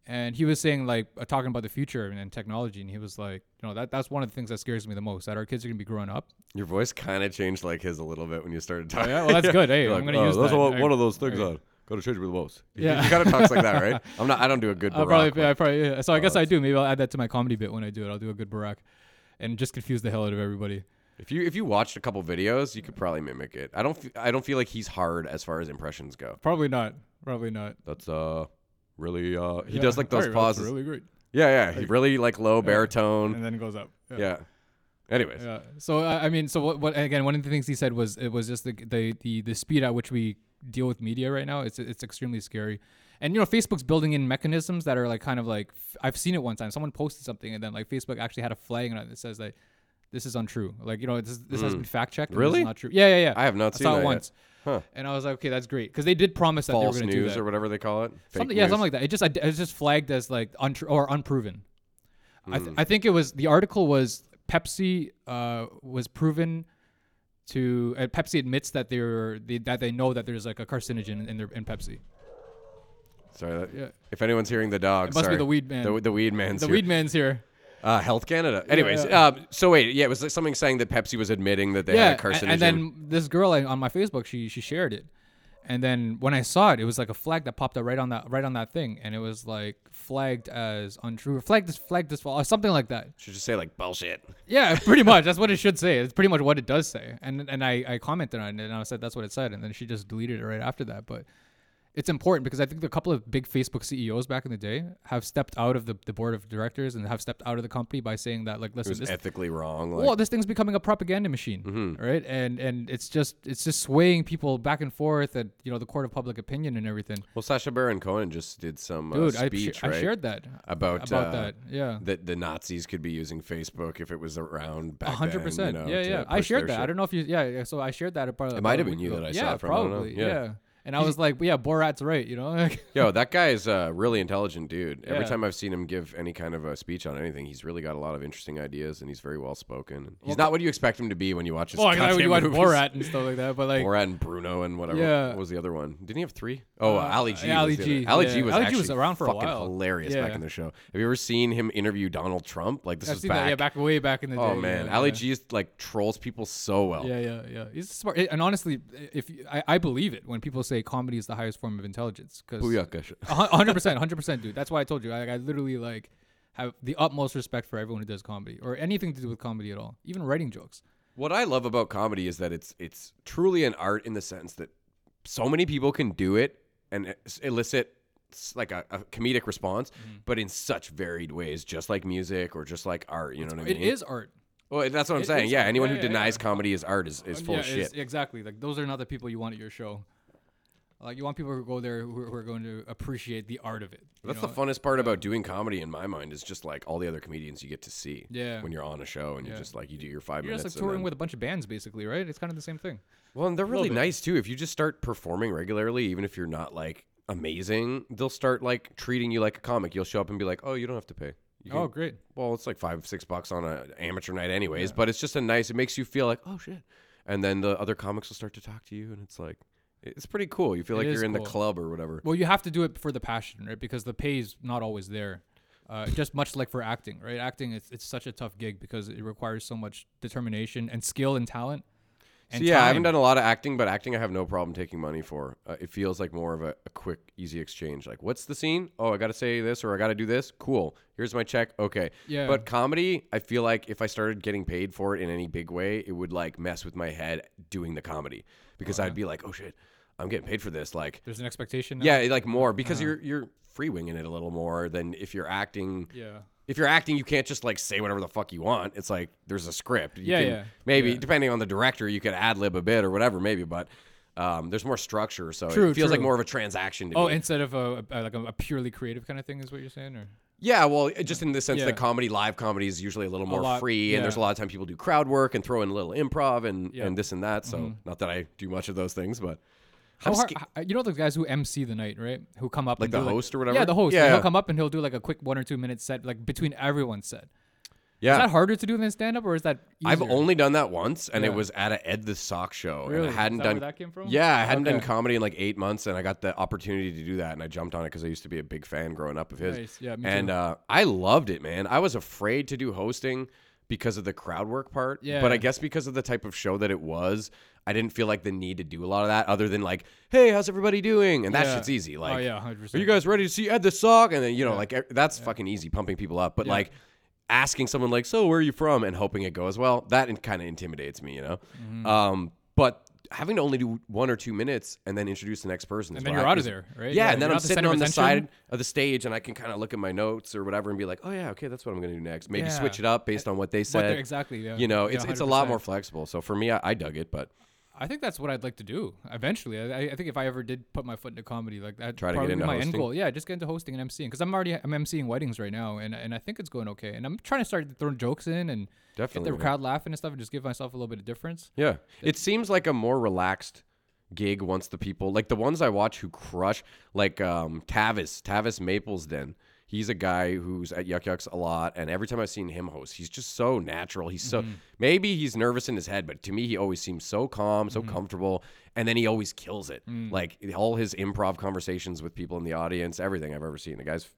And he was saying like uh, talking about the future and, and technology, and he was like, you know, that that's one of the things that scares me the most. That our kids are gonna be growing up. Your voice kind of changed like his a little bit when you started talking. yeah? Well, that's good. Hey, You're I'm like, gonna "Oh, use those that. one- I- one of those things. I- Got to church with. He- Yeah. he kind of talks like that, right? I'm not. I don't do a good. Barack, probably, yeah, I probably, yeah. So I guess I do. Maybe I'll add that to my comedy bit when I do it. I'll do a good Barack, and just confuse the hell out of everybody. If you if you watched a couple videos, you could probably mimic it. I don't. f- I don't feel like he's hard as far as impressions go. Probably not. Probably not. That's uh really uh he Yeah. does like those that's pauses. Really great. yeah, yeah. He really like low baritone. And then it goes up. yeah. Anyways, Yeah. So I I mean, so what, what? Again, one of the things he said was it was just the the the, the speed at which we deal with media right now. It's it's extremely scary. And you know, Facebook's building in mechanisms that are like kind of like I've seen it one time. Someone posted something, and then like Facebook actually had a flag on it that says like this is untrue. Like you know, this this has been fact checked. Hmm. Really? not true. Yeah, yeah, yeah. I have not I seen saw it once. Huh. And I was like, okay, that's great because they did promise that false they were going to do news that. or whatever they call it. Fake Something, yeah, news. something like that. It just it's just flagged as like untrue or unproven. I, Hmm. th- I think it was the article was Pepsi uh, was proven to uh, Pepsi admits that they're they, that they know that there's like a carcinogen in their in Pepsi. Sorry. That, Yeah. If anyone's hearing the dog, It must be the weed man. The, the weed man's the here. weed man's here. Uh, Health Canada. Anyways, yeah. Uh, so wait, yeah, it was like something saying that Pepsi was admitting that they yeah, had a carcinogen. and then this girl I- on my Facebook she she shared it. And then when I saw it, it was like a flag that popped up right on that right on that thing, and it was like flagged as untrue, flagged as flagged as false, something like that. should just say like bullshit. Yeah, pretty much. That's what it should say. It's pretty much what it does say. And and I, I commented on it and I said that's what it said. And then she just deleted it right after that. But it's important because I think a couple of big Facebook CEOs back in the day have stepped out of the, the board of directors and have stepped out of the company by saying that like listen this ethically wrong. Like, well, this thing's becoming a propaganda machine, Mm-hmm. right? And and it's just it's just swaying people back and forth at you know the court of public opinion and everything. well, Sacha Baron Cohen just did some uh, Dude, I, speech, sh- I shared that about about uh, that. Yeah, that the Nazis could be using Facebook if it was around back A hundred then, percent. you know, yeah, yeah. I shared that. I don't know if you. Yeah, yeah. So I shared that. About, It might have been you that. I saw yeah, it from, I don't know. Probably. Yeah. Yeah. And I was like, yeah, Borat's right. You know. Yo, that guy's a really intelligent dude. Every Yeah. time I've seen him give any kind of a speech on anything, he's really got a lot of interesting ideas, and he's very well spoken. He's not what you expect him to be when you watch his. well, I know you watch movies. Borat and stuff like that, but like. Borat and Bruno and whatever. Yeah. What was the other one? Didn't he have three? Oh, uh, Ali G. Ali was the other- G, Ali yeah. G was Ali G actually was around for a fucking while. hilarious back Yeah. in the show. Have you ever seen him interview Donald Trump? Like this I've was seen back. that, yeah, back way back in the day. oh man, yeah, Ali yeah. G is like trolls people so well. Yeah, yeah, yeah. He's smart, and honestly, if you, I, I believe it when people say comedy is the highest form of intelligence, because hundred percent, hundred percent, dude. That's why I told you. I, I literally like have the utmost respect for everyone who does comedy or anything to do with comedy at all, even writing jokes. What I love about comedy is that it's it's truly an art in the sense that so many people can do it and elicit like a, a comedic response, Mm-hmm. but in such varied ways, just like music or just like art. You know what I mean? It is art. Well, that's what I'm It- saying. Yeah, anyone yeah, who yeah, denies yeah. comedy is art is, is full yeah, of shit. Exactly. Like those are not the people you want at your show. Like you want people who go there who, who are going to appreciate the art of it. That's know? the funnest part about doing comedy in my mind is just like all the other comedians you get to see. Yeah. When you're on a show and you Yeah. just like you do your 5 You're minutes. just like touring then- with a bunch of bands, basically, right? It's kind of the same thing. Well, and they're really bit. nice too. If you just start performing regularly, even if you're not like amazing, they'll start like treating you like a comic. You'll show up and be like, "Oh, you don't have to pay." You Oh, great. Well, it's like five, six bucks on an amateur night, anyways. But it's just a nice. It makes you feel like, oh shit, and then the other comics will start to talk to you, and it's like, it's pretty cool. You feel like you're in the club or whatever. Well, you have to do it for the passion, right? Because the pay is not always there. Uh, just much like for acting, right? Acting, it's, it's such a tough gig because it requires so much determination and skill and talent. So And yeah, I haven't done a lot of acting, but acting I have no problem taking money for. Uh, it feels like more of a, a quick, easy exchange. Like, what's the scene? Oh, I got to say this or I got to do this. Cool. Here's my check. Okay. Yeah. But comedy, I feel like if I started getting paid for it in any big way, it would like mess with my head doing the comedy because I'd be like, oh shit, I'm getting paid for this. Like, There's an expectation. now? yeah, like more because Uh-huh. you're you're free winging it a little more than if you're acting. Yeah. If you're acting, you can't just like say whatever the fuck you want. It's like there's a script. You Yeah, can, yeah, Maybe yeah. depending on the director, you could ad lib a bit or whatever, maybe. But um, there's more structure, so True, it feels like more of a transaction to Oh, me. instead of a, a like a, a purely creative kind of thing, is what you're saying, or yeah, well, just in the sense Yeah. that comedy, live comedy, is usually a little more lot- free, and there's a lot of time people do crowd work and throw in a little improv and Yeah. Mm-hmm. and this and that. So not that I do much of those things, but How hard, sca- you know those guys who MC the night, right? Who come up Like and the do, host or whatever? Yeah, the host. Yeah. Yeah, he'll come up and he'll do like a quick one or two minute set, like between everyone's set. yeah, Is that harder to do than stand up, or is that? Easier? I've only done that once, and it was at a Ed the Sock show. Really? And I hadn't Is that done where that came from? Yeah, I hadn't done comedy in like eight months, and I got the opportunity to do that, and I jumped on it because I used to be a big fan growing up of his. Nice. Yeah, me and too. uh, I loved it, man. I was afraid to do hosting because of the crowd work part. Yeah. But I guess because of the type of show that it was, I didn't feel like the need to do a lot of that, other than like, "Hey, how's everybody doing?" And that Yeah. shit's easy. Like, oh yeah, hundred are you guys ready to see Ed the Sock? And then you know, like e- that's fucking easy, pumping people up. But Yeah. like asking someone like, "So where are you from?" and hoping it goes well, that kind of intimidates me, you know. Mm-hmm. Um, but having to only do one or two minutes and then introduce the next person, And then you're I- out of there, right? Yeah, Yeah, and then I'm the sitting on the side of the stage and I can kind of look at my notes or whatever and be like, "Oh yeah, okay, that's what I'm gonna do next." Maybe Yeah. switch it up based on what they said. they're- exactly. Yeah. You know, Yeah, it's it's a lot more flexible. So for me, I, I dug it, but I think that's what I'd like to do eventually. I, I think if I ever did put my foot into comedy, like that, Try to get probably into my end goal. Yeah, just get into hosting and emceeing because I'm already I'm emceeing weddings right now, and and I think it's going okay. And I'm trying to start throwing jokes in and Definitely, get the crowd laughing and stuff, and just give myself a little bit of difference. Yeah. It seems like a more relaxed gig once the people like the ones I watch who crush like um Tavis, Tavis Maplesden. He's a guy who's at Yuk Yuk's a lot and every time I've seen him host, he's just so natural. He's so mm-hmm. maybe he's nervous in his head, but to me he always seems so calm, so mm-hmm. comfortable, and then he always kills it. Mm. Like all his improv conversations with people in the audience, everything I've ever seen. The guy's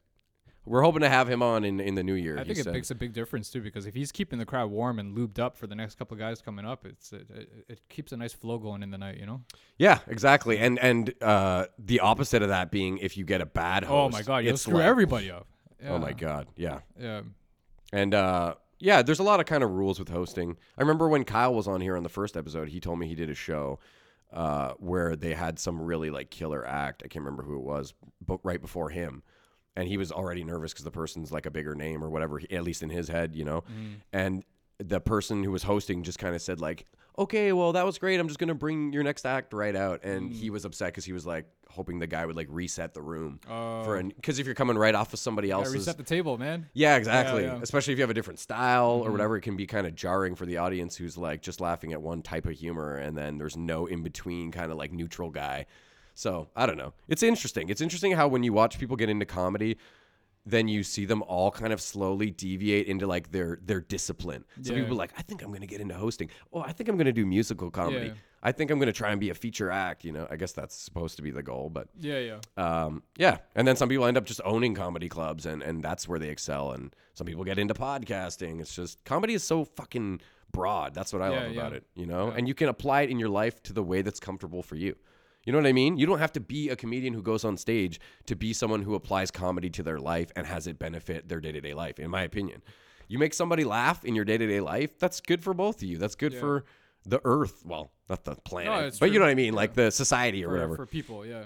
we're hoping to have him on in, in the new year. I think it said. makes a big difference too because if he's keeping the crowd warm and lubed up for the next couple of guys coming up, it's it, it, it keeps a nice flow going in the night. You know. Yeah, exactly. And and uh, the opposite of that being if you get a bad host, Oh my god, you'll screw like- everybody up. Yeah. Oh my god, yeah. Yeah. And uh, yeah, there's a lot of kind of rules with hosting. I remember when Kyle was on here on the first episode, he told me he did a show uh, where they had some really like killer act. I can't remember who it was, but right before him. And he was already nervous because the person's like a bigger name or whatever, at least in his head, you know. Mm. And the person who was hosting just kind of said like, "Okay, well that was great. I'm just gonna bring your next act right out." And Mm. he was upset because he was like hoping the guy would like reset the room Oh. for an because if you're coming right off of somebody else's reset the table, man. yeah, exactly. yeah. Mm-hmm. Especially if you have a different style or whatever, it can be kind of jarring for the audience who's like just laughing at one type of humor and then there's no in between kind of like neutral guy. So I don't know. It's interesting. It's interesting how when you watch people get into comedy, then you see them all kind of slowly deviate into like their their discipline. So Yeah. people are like, I think I'm gonna get into hosting. Oh, I think I'm gonna do musical comedy. Yeah. I think I'm gonna try and be a feature act. You know, I guess that's supposed to be the goal, but Yeah, yeah. um, yeah, and then some people end up just owning comedy clubs, and and that's where they excel. And some people get into podcasting. It's just comedy is so fucking broad. That's what I Yeah, love about it, you know. And you can apply it in your life to the way that's comfortable for you. You know what I mean? You don't have to be a comedian who goes on stage to be someone who applies comedy to their life and has it benefit their day to day life. In my opinion, you make somebody laugh in your day to day life. That's good for both of you. That's good for the earth. Well, not the planet, it's but you know what I mean, like the society or For, whatever. for people, yeah.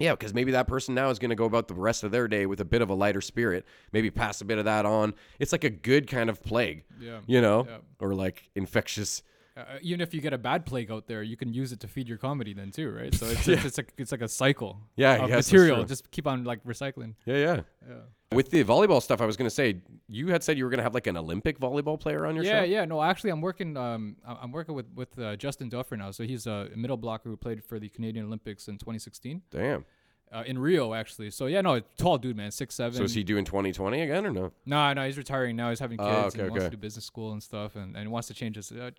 Yeah, because maybe that person now is going to go about the rest of their day with a bit of a lighter spirit. Maybe pass a bit of that on. It's like a good kind of plague, Yeah. you know, Yeah. or like infectious. Uh, even if you get a bad plague out there, you can use it to feed your comedy then too, right? So it's, it's, it's like it's like a cycle. Yeah, of yes, material. Just keep on like recycling. Yeah, yeah. Yeah. With the volleyball stuff, I was going to say you had said you were going to have like an Olympic volleyball player on your Yeah, show. yeah. Yeah. No, actually, I'm working. Um, I'm working with with uh, Justin Duffer now. So he's a middle blocker who played for the Canadian Olympics in 2016 Damn. uh, in Rio, actually. So yeah, no, tall dude, man, six seven. So is he doing 2020 again or no? No, no, he's retiring now. He's having kids Oh, and okay, wants to do business school and stuff, and, and wants to change his. Uh,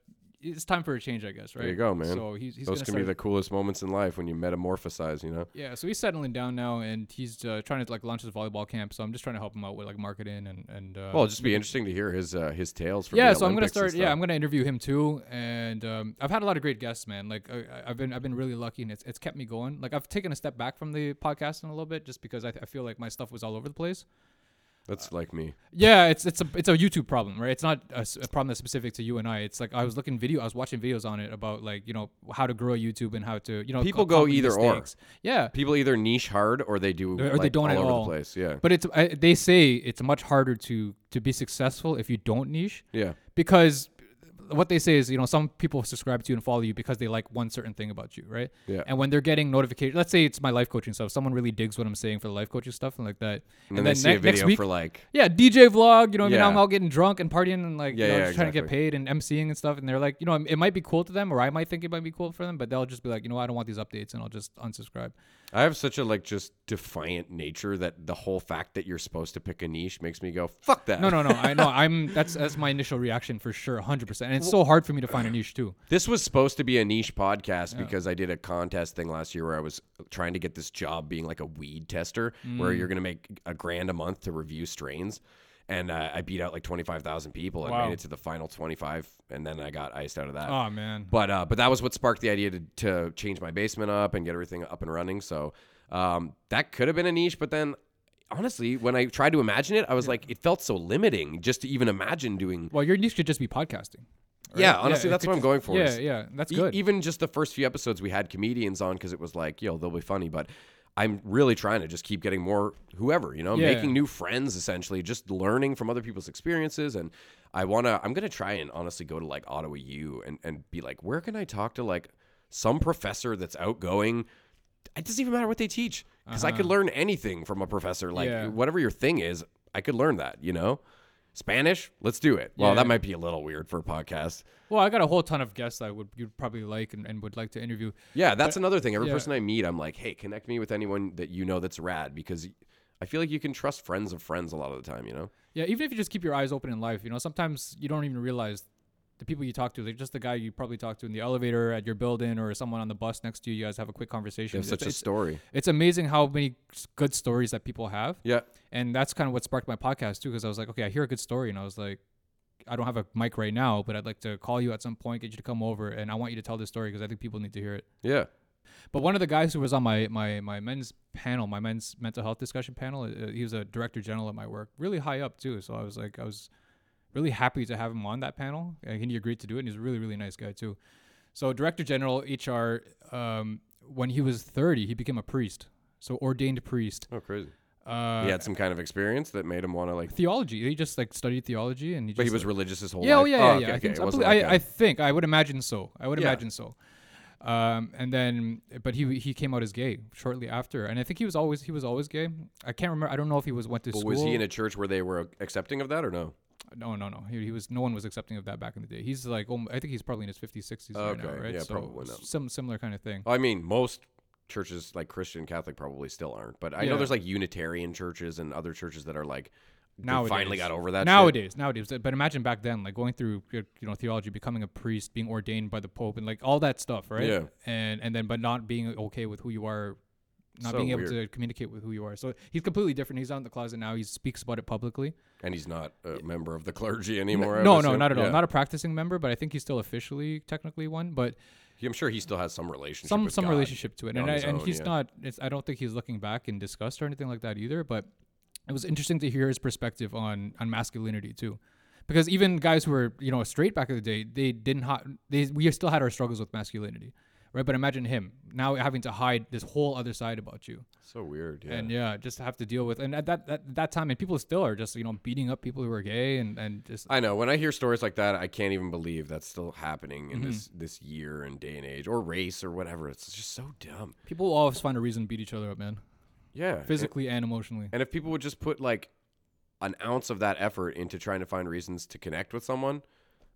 it's time for a change, I guess, right? There you go, man. So he's, he's Those can be the coolest moments in life when you metamorphosize, you know? Yeah, so he's settling down now, and he's uh, trying to like launch his volleyball camp. So I'm just trying to help him out with like marketing and and. Uh, Well, it'll just be interesting to hear his uh, his tales from yeah, the so I'm gonna start. Yeah. I'm gonna interview him too, and um, I've had a lot of great guests, man. Like I, I've been I've been really lucky, and it's it's kept me going. Like I've taken a step back from the podcasting a little bit, just because I, I feel like my stuff was all over the place. That's like me. Yeah, it's it's a it's a YouTube problem, right? It's not a problem that's specific to you and I. It's like I was looking video, I was watching videos on it about like you know how to grow YouTube and how to you know People go either or. Yeah, People either niche hard or they do Or they don't all at over all. the place. Yeah. but it's I, they say it's much harder to to be successful if you don't niche Yeah. because what they say is you know some people subscribe to you and follow you because they like one certain thing about you right? Yeah. and when they're getting notifications let's say it's my life coaching stuff someone really digs what i'm saying for the life coaching stuff and like that. And, then they see ne- a video next week for like yeah dj vlog you know what I mean, I'm out getting drunk and partying and like Yeah, you know, yeah, just trying to get paid and emceeing and stuff. And they're like you know it might be cool to them or i might think it might be cool for them but they'll just be like you know i don't want these updates and i'll just unsubscribe. I have such a like just defiant nature that the whole fact that you're supposed to pick a niche makes me go fuck that. no no no i know. I'm that's that's my initial reaction for sure 100% and it's so hard for me to find a niche too This was supposed to be a niche podcast because I did a contest thing last year where I was trying to get this job being like a weed tester, where Mm. you're going to make a grand a month to review strains. And uh, I beat out like 25,000 people and Wow. made it to the final 25. And then I got iced out of that. oh man But uh, but that was what sparked the idea to, to change my basement up and get everything up and running. So um, that could have been a niche. But then honestly, when I tried to imagine it, I was like, it felt so limiting just to even imagine doing. Well, your niche could just be podcasting. Right? Yeah, honestly, it that's what I'm going for. Yeah, is- yeah, that's E- good. even just the first few episodes, we had comedians on because it was like, yo, they'll be funny. But I'm really trying to just keep getting more whoever, you know, Yeah. making new friends essentially, just learning from other people's experiences. And I wanna, I'm gonna try and honestly go to like Ottawa U and and be like, where can I talk to like some professor that's outgoing? It doesn't even matter what they teach because I could learn anything from a professor. Like Uh-huh. Yeah. whatever your thing is, I could learn that. You know. Spanish, let's do it. Well, Yeah. that might be a little weird for a podcast. well, I got a whole ton of guests I would you'd probably like and, and would like to interview. Yeah, that's another thing. Every yeah. person I meet, I'm like, hey, connect me with anyone that you know that's rad because I feel like you can trust friends of friends a lot of the time, you know? Yeah, even if you just keep your eyes open in life, you know, sometimes you don't even realize the people you talk to, like just the guy you probably talk to in the elevator at your building or someone on the bus next to you. You guys have a quick conversation. It's- such a it's, story. it's amazing how many good stories that people have. Yeah. And that's kind of what sparked my podcast too, because I was like, okay, I hear a good story, and I was like, I don't have a mic right now, but I'd like to call you at some point, get you to come over, and I want you to tell this story because I think people need to hear it. Yeah. But one of the guys who was on my my my men's panel, my men's mental health discussion panel, uh, he was a director general at my work, really high up too. So I was like, I was really happy to have him on that panel, and he agreed to do it. And he's a really really nice guy too. So director general HR, um, when he was 30, he became a priest, so ordained priest. Oh, crazy. Uh, he had some kind of experience that made him want to like. theology. He just like studied theology, and he. But he was like- religious his whole yeah, oh life. yeah, yeah, okay, yeah. I okay. think so. I, wasn't believe- like I, I a- think I would imagine so. I would Yeah. imagine so. Um, and then, but he he came out as gay shortly after, and I think he was always he was always gay. I can't remember. I don't know if he was went to But school. was he in a church where they were accepting of that or no? No, no, no. He, he was. No one was accepting of that back in the day. He's like, I think he's probably in his 50s, 60s right now, right? yeah, so probably not. Some similar kind of thing. I mean, most churches like Christian, Catholic probably still aren't. But I know there's like Unitarian churches and other churches that are like Nowadays, finally got over that. shit. Nowadays, nowadays. But imagine back then, like going through you know theology, becoming a priest, being ordained by the Pope, and like all that stuff, right? Yeah. And and then but not being okay with who you are, not So being able weird. to communicate with who you are. So he's completely different. He's out in the closet now. He speaks about it publicly. And he's not a member of the clergy anymore. No, no, not at all. Yeah. Not a practicing member, but I think he's still officially, technically one. But I'm sure he still has some relationship. some some God relationship to it, and I, and own, he's yeah. not. It's, I don't think he's looking back in disgust or anything like that either. But it was interesting to hear his perspective on on masculinity too, because even guys who were you know straight back in the day, they didn't ha- they we still had our struggles with masculinity, right? But imagine him now having to hide this whole other side about you, So weird. Yeah. and yeah, just have to deal with. And at that that, that time, and people still are just you know beating up people who are gay and and just I know when I hear stories like that, I can't even believe that's still happening Mm-hmm. in this this year and day and age, or race or whatever. It's just so dumb. people will always find a reason to beat each other up, man, Yeah, and- physically and emotionally. And if people would just put like an ounce of that effort into trying to find reasons to connect with someone,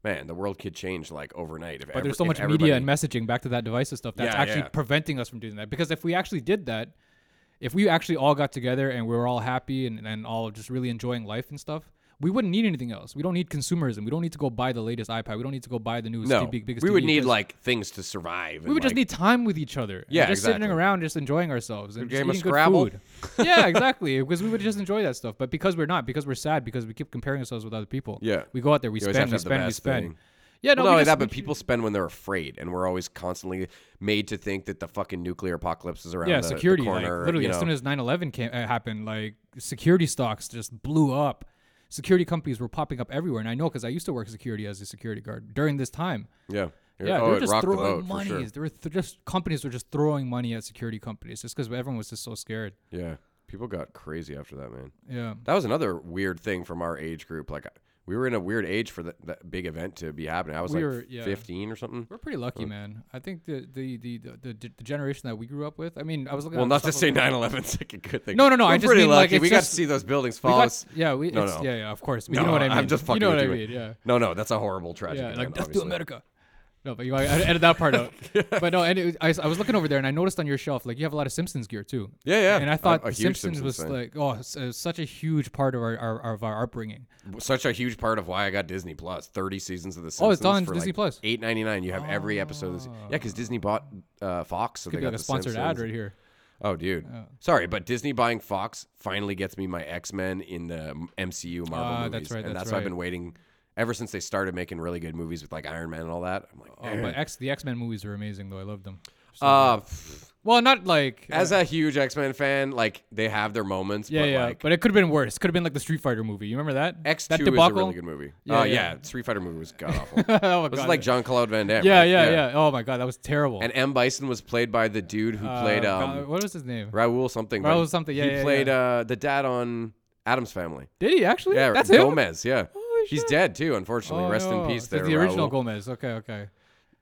man, the world could change like overnight. If But every- there's so much media and messaging back to that divisive stuff that's Yeah, actually yeah. preventing us from doing that. Because if we actually did that, if we actually all got together and we were all happy and, and all just really enjoying life and stuff, we wouldn't need anything else. We don't need consumerism. We don't need to go buy the latest iPad. We don't need to go buy the newest no, big, biggest we would TV, need like things to survive. we would just need time with each other. Yeah, just sitting around, just enjoying ourselves and just eating good food. yeah, exactly. Because we would just enjoy that stuff. But because we're not, because we're sad, because we keep comparing ourselves with other people. Yeah. we go out there, we You spend, we the spend, we spend. thing. Yeah, no, well, not only that, but people spend when they're afraid, and we're always constantly made to think that the fucking nuclear apocalypse is around yeah, the, the security. corner. like literally, as know. soon as 9/11 came, uh, happened, like security stocks just blew up. Security companies were popping up everywhere, and I know because I used to work security as a security guard during this time. yeah, Yeah, oh, they were just throwing money. sure. They were th- just companies were just throwing money at security companies just because everyone was just so scared. Yeah, people got crazy after that, man. Yeah, That was another weird thing from our age group. Like, we were in a weird age for that, that big event to be happening. I was We like were- yeah. 15 or something. we're pretty lucky, man. I think the the, the the the the generation that we grew up with. I mean, I was looking. Well, not to say 9 11 is like a good thing. No, no, no, We're I just pretty mean, lucky. like, we got to see those buildings fall. got- yeah, we. No, it's, no. Yeah, yeah, of course. No, you know what I mean. I'm just fucking You know what I mean? Yeah. No, no, that's a horrible tragedy. Yeah, like death to. America. No, but you I edit that part out. but no, and it, I, I was looking over there and I noticed on your shelf like you have a lot of Simpsons gear too. Yeah, yeah. And I thought a The huge Simpsons, was fan. like oh, it's, uh, such a huge part of our, our, of our upbringing. Such a huge part of why I got Disney Plus. 30 seasons of The Simpsons. Oh, it's on for Disney like Plus. 8.99. You have every episode. Of this. Yeah, because Disney bought uh, Fox, so Could they be got like a The sponsored ad right here. Oh, dude. Sorry, but Disney buying Fox finally gets me my X Men in the MCU Marvel Ah, movies, that's right, and that's that's why I've been waiting ever since they started making really good movies with like Iron Man and all that. I'm like, Oh, but X the X Men movies are amazing though. I love them. So uh, well, not like as a huge X Men fan, like they have their moments. yeah, but yeah. Like, but it could have been worse. Could have been like the Street Fighter movie. You remember that? X that Two is a really good movie. Yeah, uh, yeah. yeah. Street Fighter movie was god awful. oh my This is like Jean-Claude Van Damme. yeah, right? yeah, yeah, Oh my god, that was terrible. And M Bison was played by the dude who Uh, played God, um, what was his name? Raul something. Raul something, yeah, He yeah, played yeah. Uh, the dad on Addams Family. Did he actually? Yeah, that's him. Gomez. Yeah, Holy he's shit. dead too. Unfortunately, Oh, rest no. in peace. There, the original Raul. Gomez. Okay, okay.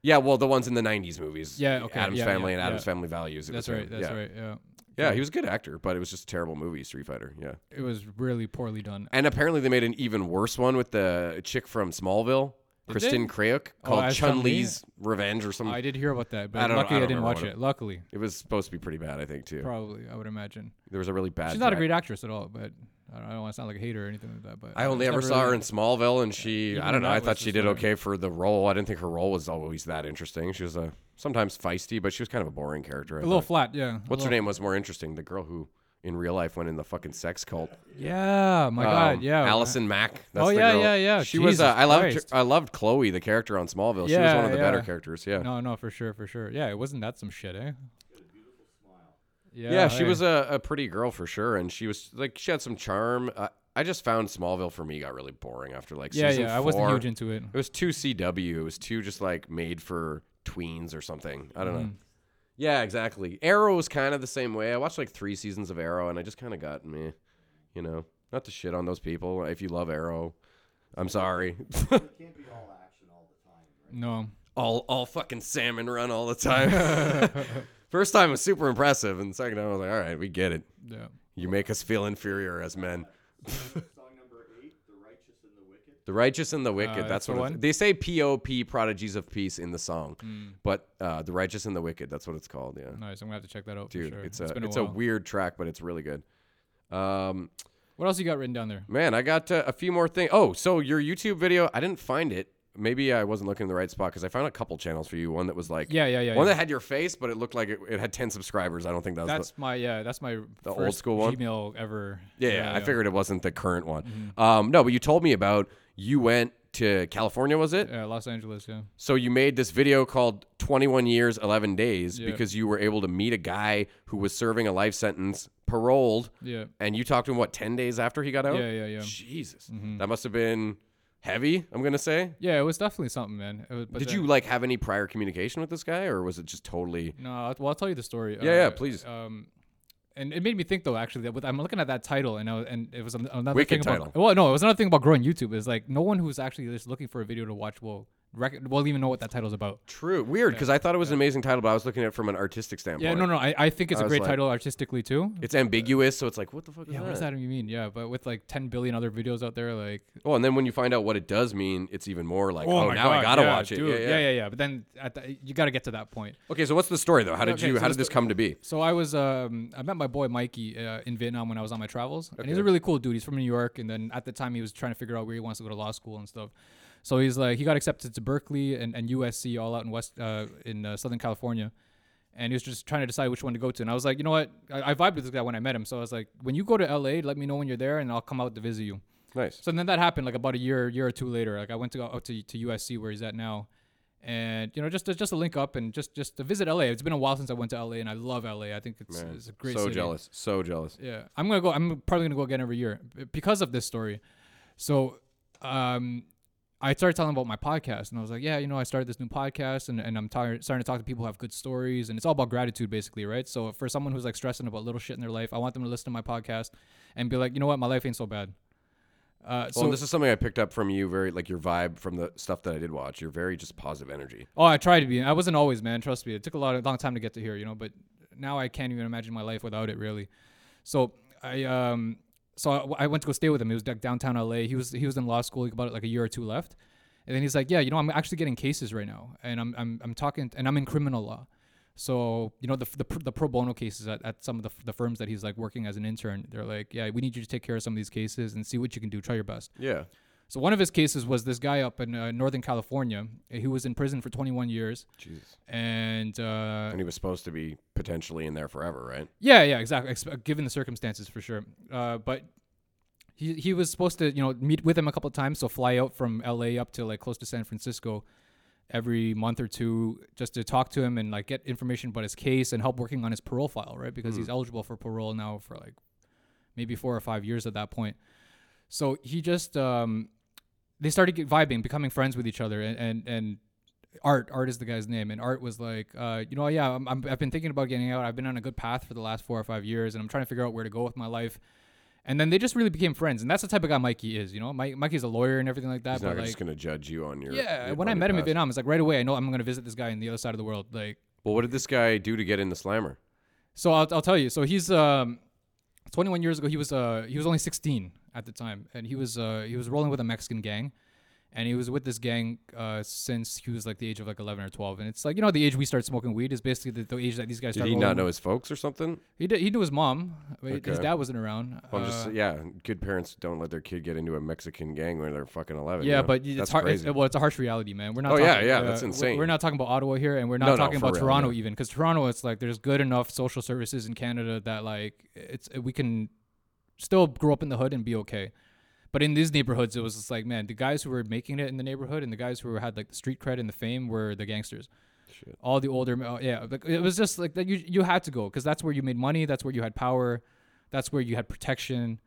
Yeah, well, the ones in the '90s movies. Yeah, okay, Addams yeah, Family yeah, and Addams yeah. Family Values. That's right. That's yeah. right. Yeah. Yeah, he was a good actor, but it was just a terrible movie, Street Fighter. Yeah, It was really poorly done. and apparently they made an even worse one with the chick from Smallville, Kristin they? Kreuk, Oh, called as Chun? Li's Revenge or something. I did hear about that, but I know- luckily I I, didn't watch it. it- Luckily, it was supposed to be pretty bad, I think, too. probably I would imagine. There was a really bad. She's not a great actress at all, but I don't, I don't want to sound like a hater or anything like that. But I only ever saw her in Smallville, and she, I don't know, I thought she did okay for the role. I didn't think her role was always that interesting. She was a sometimes feisty, but she was kind of a boring character. I a little flat. Yeah. What's her name was more interesting. The girl who, in real life, went in the fucking sex cult. Yeah. My Um, God. Yeah. Allison Mack. That's Oh, yeah, yeah, yeah. She was. Uh, I loved. Christ. I loved Chloe, the character on Smallville. she was one of the better characters. Yeah. No, no, for sure, for sure. Yeah, it wasn't that some shit, eh? Yeah. Yeah, she hey. was a, a pretty girl for sure, and she was like she had some charm. Uh, I just found Smallville for me got really boring after like Yeah, season yeah. I wasn't huge into it. It was too CW. It was too just like made for tweens or something. I don't Mm-hmm. know. Yeah, exactly. Arrow was kind of the same way. I watched like three seasons of Arrow, and I just kind of got me, you know, not to shit on those people. If you love Arrow, I'm sorry. It can't be all action all the time, right? No. all all fucking salmon run all the time. First time was super impressive, and the second time I was like, all right, we get it. Yeah. You make us feel inferior as men. Song number eight, The Righteous and the Wicked. The righteous and the wicked. Uh, that's that's the what one? they say. P.O.P. Prodigies of Peace in the song, Mm. but uh, the righteous and the wicked. That's what it's called. Yeah, Nice. I'm gonna have to check that out. dude, for sure. it's a been it's a, a, weird track, but it's really good. Um, What else you got written down there? man, I got uh, a few more things. Oh, so your YouTube video, I didn't find it. Maybe I wasn't looking in the right spot because I found a couple channels for you. One that was like Yeah, yeah, yeah. one yeah. that had your face, but it looked like it, it had ten subscribers. I don't think that was. That's the, my yeah. That's my The old school one? Gmail ever. Yeah, yeah, I figured it wasn't the current one. Mm-hmm. Um, no, but you told me about you went to California, was it? Yeah, Los Angeles. Yeah. So you made this video called 21 Years, 11 Days Yeah. because you were able to meet a guy who was serving a life sentence, paroled, Yeah. and you talked to him what 10 days after he got out? Yeah, yeah, yeah. Jesus. Mhm. That must have been heavy. I'm gonna say. Yeah, it was definitely something, man. It was, but Did then- you like have any prior communication with this guy, or was it just totally? No, well, I'll tell you the story. Yeah, yeah, please. Um, and it made me think though, actually, that with, I'm looking at that title, and I, was- and it was an- another Wicked thing about. title. Well, no, it was another thing about growing YouTube. Is like no one who's actually just looking for a video to watch will rec- will even know what that title's about. True. Weird, because I thought it was an amazing title, but I was looking at it from an artistic standpoint. Yeah, no, no, I, I think it's I a was great like- title artistically too. It's ambiguous, so it's like, what the fuck is yeah, that? what does that even mean? Yeah, but with like 10 billion other videos out there, like Oh, and then when you find out what it does mean, it's even more like, oh, my now I God, gotta yeah, watch it. dude. Yeah, yeah. yeah, yeah, yeah. But then at the, you got to get to that point. Okay, so what's the story though? How did Okay, you? so how the did this sto- come to be? So I was um I met my boy Mikey uh, in Vietnam when I was on my travels, and he's a really cool dude. He's from New York, and then at the time he was trying to figure out where he wants to go to law school and stuff. So he's like he got accepted to Berkeley and, and USC all out in West uh, in uh, Southern California, and he was just trying to decide which one to go to. And I was like, you know what, I, I vibed with this guy when I met him. So I was like, when you go to LA, let me know when you're there, and I'll come out to visit you. Nice. So then that happened like about a year, year or two later. Like I went to go out to, to USC where he's at now, and you know just to, just to link up and just just to visit LA. It's been a while since I went to LA, and I love LA. I think it's, Man, it's a great so city. jealous. So jealous. Yeah, I'm gonna go. I'm probably gonna go again every year because of this story. So, um, I started telling about my podcast, and I was like, yeah, you know, I started this new podcast, and, and I'm tired, starting to talk to people who have good stories, and it's all about gratitude, basically, right? So for someone who's like stressing about little shit in their life, I want them to listen to my podcast and be like, you know what, my life ain't so bad. Uh, so this is something I picked up from you. Very like your vibe from the stuff that I did watch. You're very just positive energy. Oh, I tried to be. I wasn't always, man. Trust me. It took a lot, long time to get to here, you know. But now I can't even imagine my life without it, really. So I, um, so I, I went to go stay with him. He was like downtown LA. He was he was in law school. He about like a year or two left, and then he's like, yeah, you know, I'm actually getting cases right now, and I'm I'm I'm talking, and I'm in criminal law. So you know the the, the pro bono cases at, at some of the, the firms that he's like working as an intern. They're like, yeah, we need you to take care of some of these cases and see what you can do. Try your best. Yeah. So one of his cases was this guy up in uh, Northern California. He was in prison for 21 years, Jesus. and uh, And he was supposed to be potentially in there forever, right? yeah, yeah, exactly. Ex- given the circumstances, for sure. Uh, but he he was supposed to, you know, meet with him a couple of times. So fly out from L.A. up to like close to San Francisco every month or two, just to talk to him and like get information about his case and help working on his parole file, right? Because he's eligible for parole now for like maybe four or five years at that point. So he just um, they started get vibing, becoming friends with each other, and and and Art, Art is the guy's name, and Art was like, uh, you know, yeah, I'm, I'm, I've been thinking about getting out. I've been on a good path for the last four or five years, and I'm trying to figure out where to go with my life. And then they just really became friends, and that's the type of guy Mikey is. You know, Mike, Mikey's a lawyer and everything like that. He's not but like, just gonna judge you on your. yeah, your- when I met him in past. Vietnam, it's like right away I know I'm gonna visit this guy on the other side of the world. Like, Well, what did this guy do to get in the slammer? so I'll, I'll tell you. So he's um, 21 years ago. He was uh, he was only 16 at the time, and he was uh, he was rolling with a Mexican gang, and he was with this gang uh, since he was like the age of like 11 or 12. And it's like you know the age we start smoking weed is basically the, the age that these guys. Did start he not know his folks or something? He did. He knew his mom. but His dad wasn't around. Well, I'm just Uh, yeah. Good parents don't let their kid get into a Mexican gang when they're fucking 11. you yeah, know? but it's hard. It's, well, it's a harsh reality, man. We're not. Oh, yeah, talking, yeah, uh, that's insane. We're not talking about Ottawa here, and we're not No, no, talking for about real, Toronto yeah. even, because Toronto, it's like there's good enough social services in Canada that like it's we can still grow up in the hood and be okay. But in these neighborhoods, it was just like, man, the guys who were making it in the neighborhood and the guys who had like the street cred and the fame were the gangsters. Shit. All the older, uh, yeah, like, it was just like that. You you had to go because that's where you made money. That's where you had power. That's where you had protection.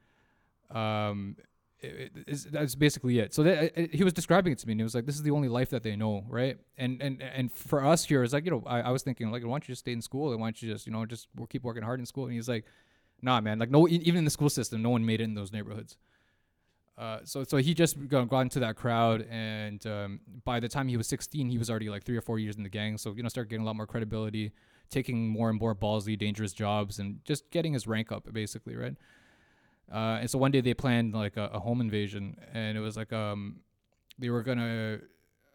Um, it, it- that's basically it. So that, it, he was describing it to me, and he was like, "This is the only life that they know, right?" And and and for us here, it's like you know, I, I was thinking like, why don't you just stay in school and why don't you just you know just keep working hard in school? And he's like, "Nah, man. Like no, even in the school system, no one made it in those neighborhoods." Uh, so so he just got, got into that crowd, and um, by the time he was 16, he was already like three or four years in the gang. So you know, started getting a lot more credibility, taking more and more ballsy, dangerous jobs, and just getting his rank up, basically, right? Uh, and so one day they planned like a, a home invasion, and it was like um, they were gonna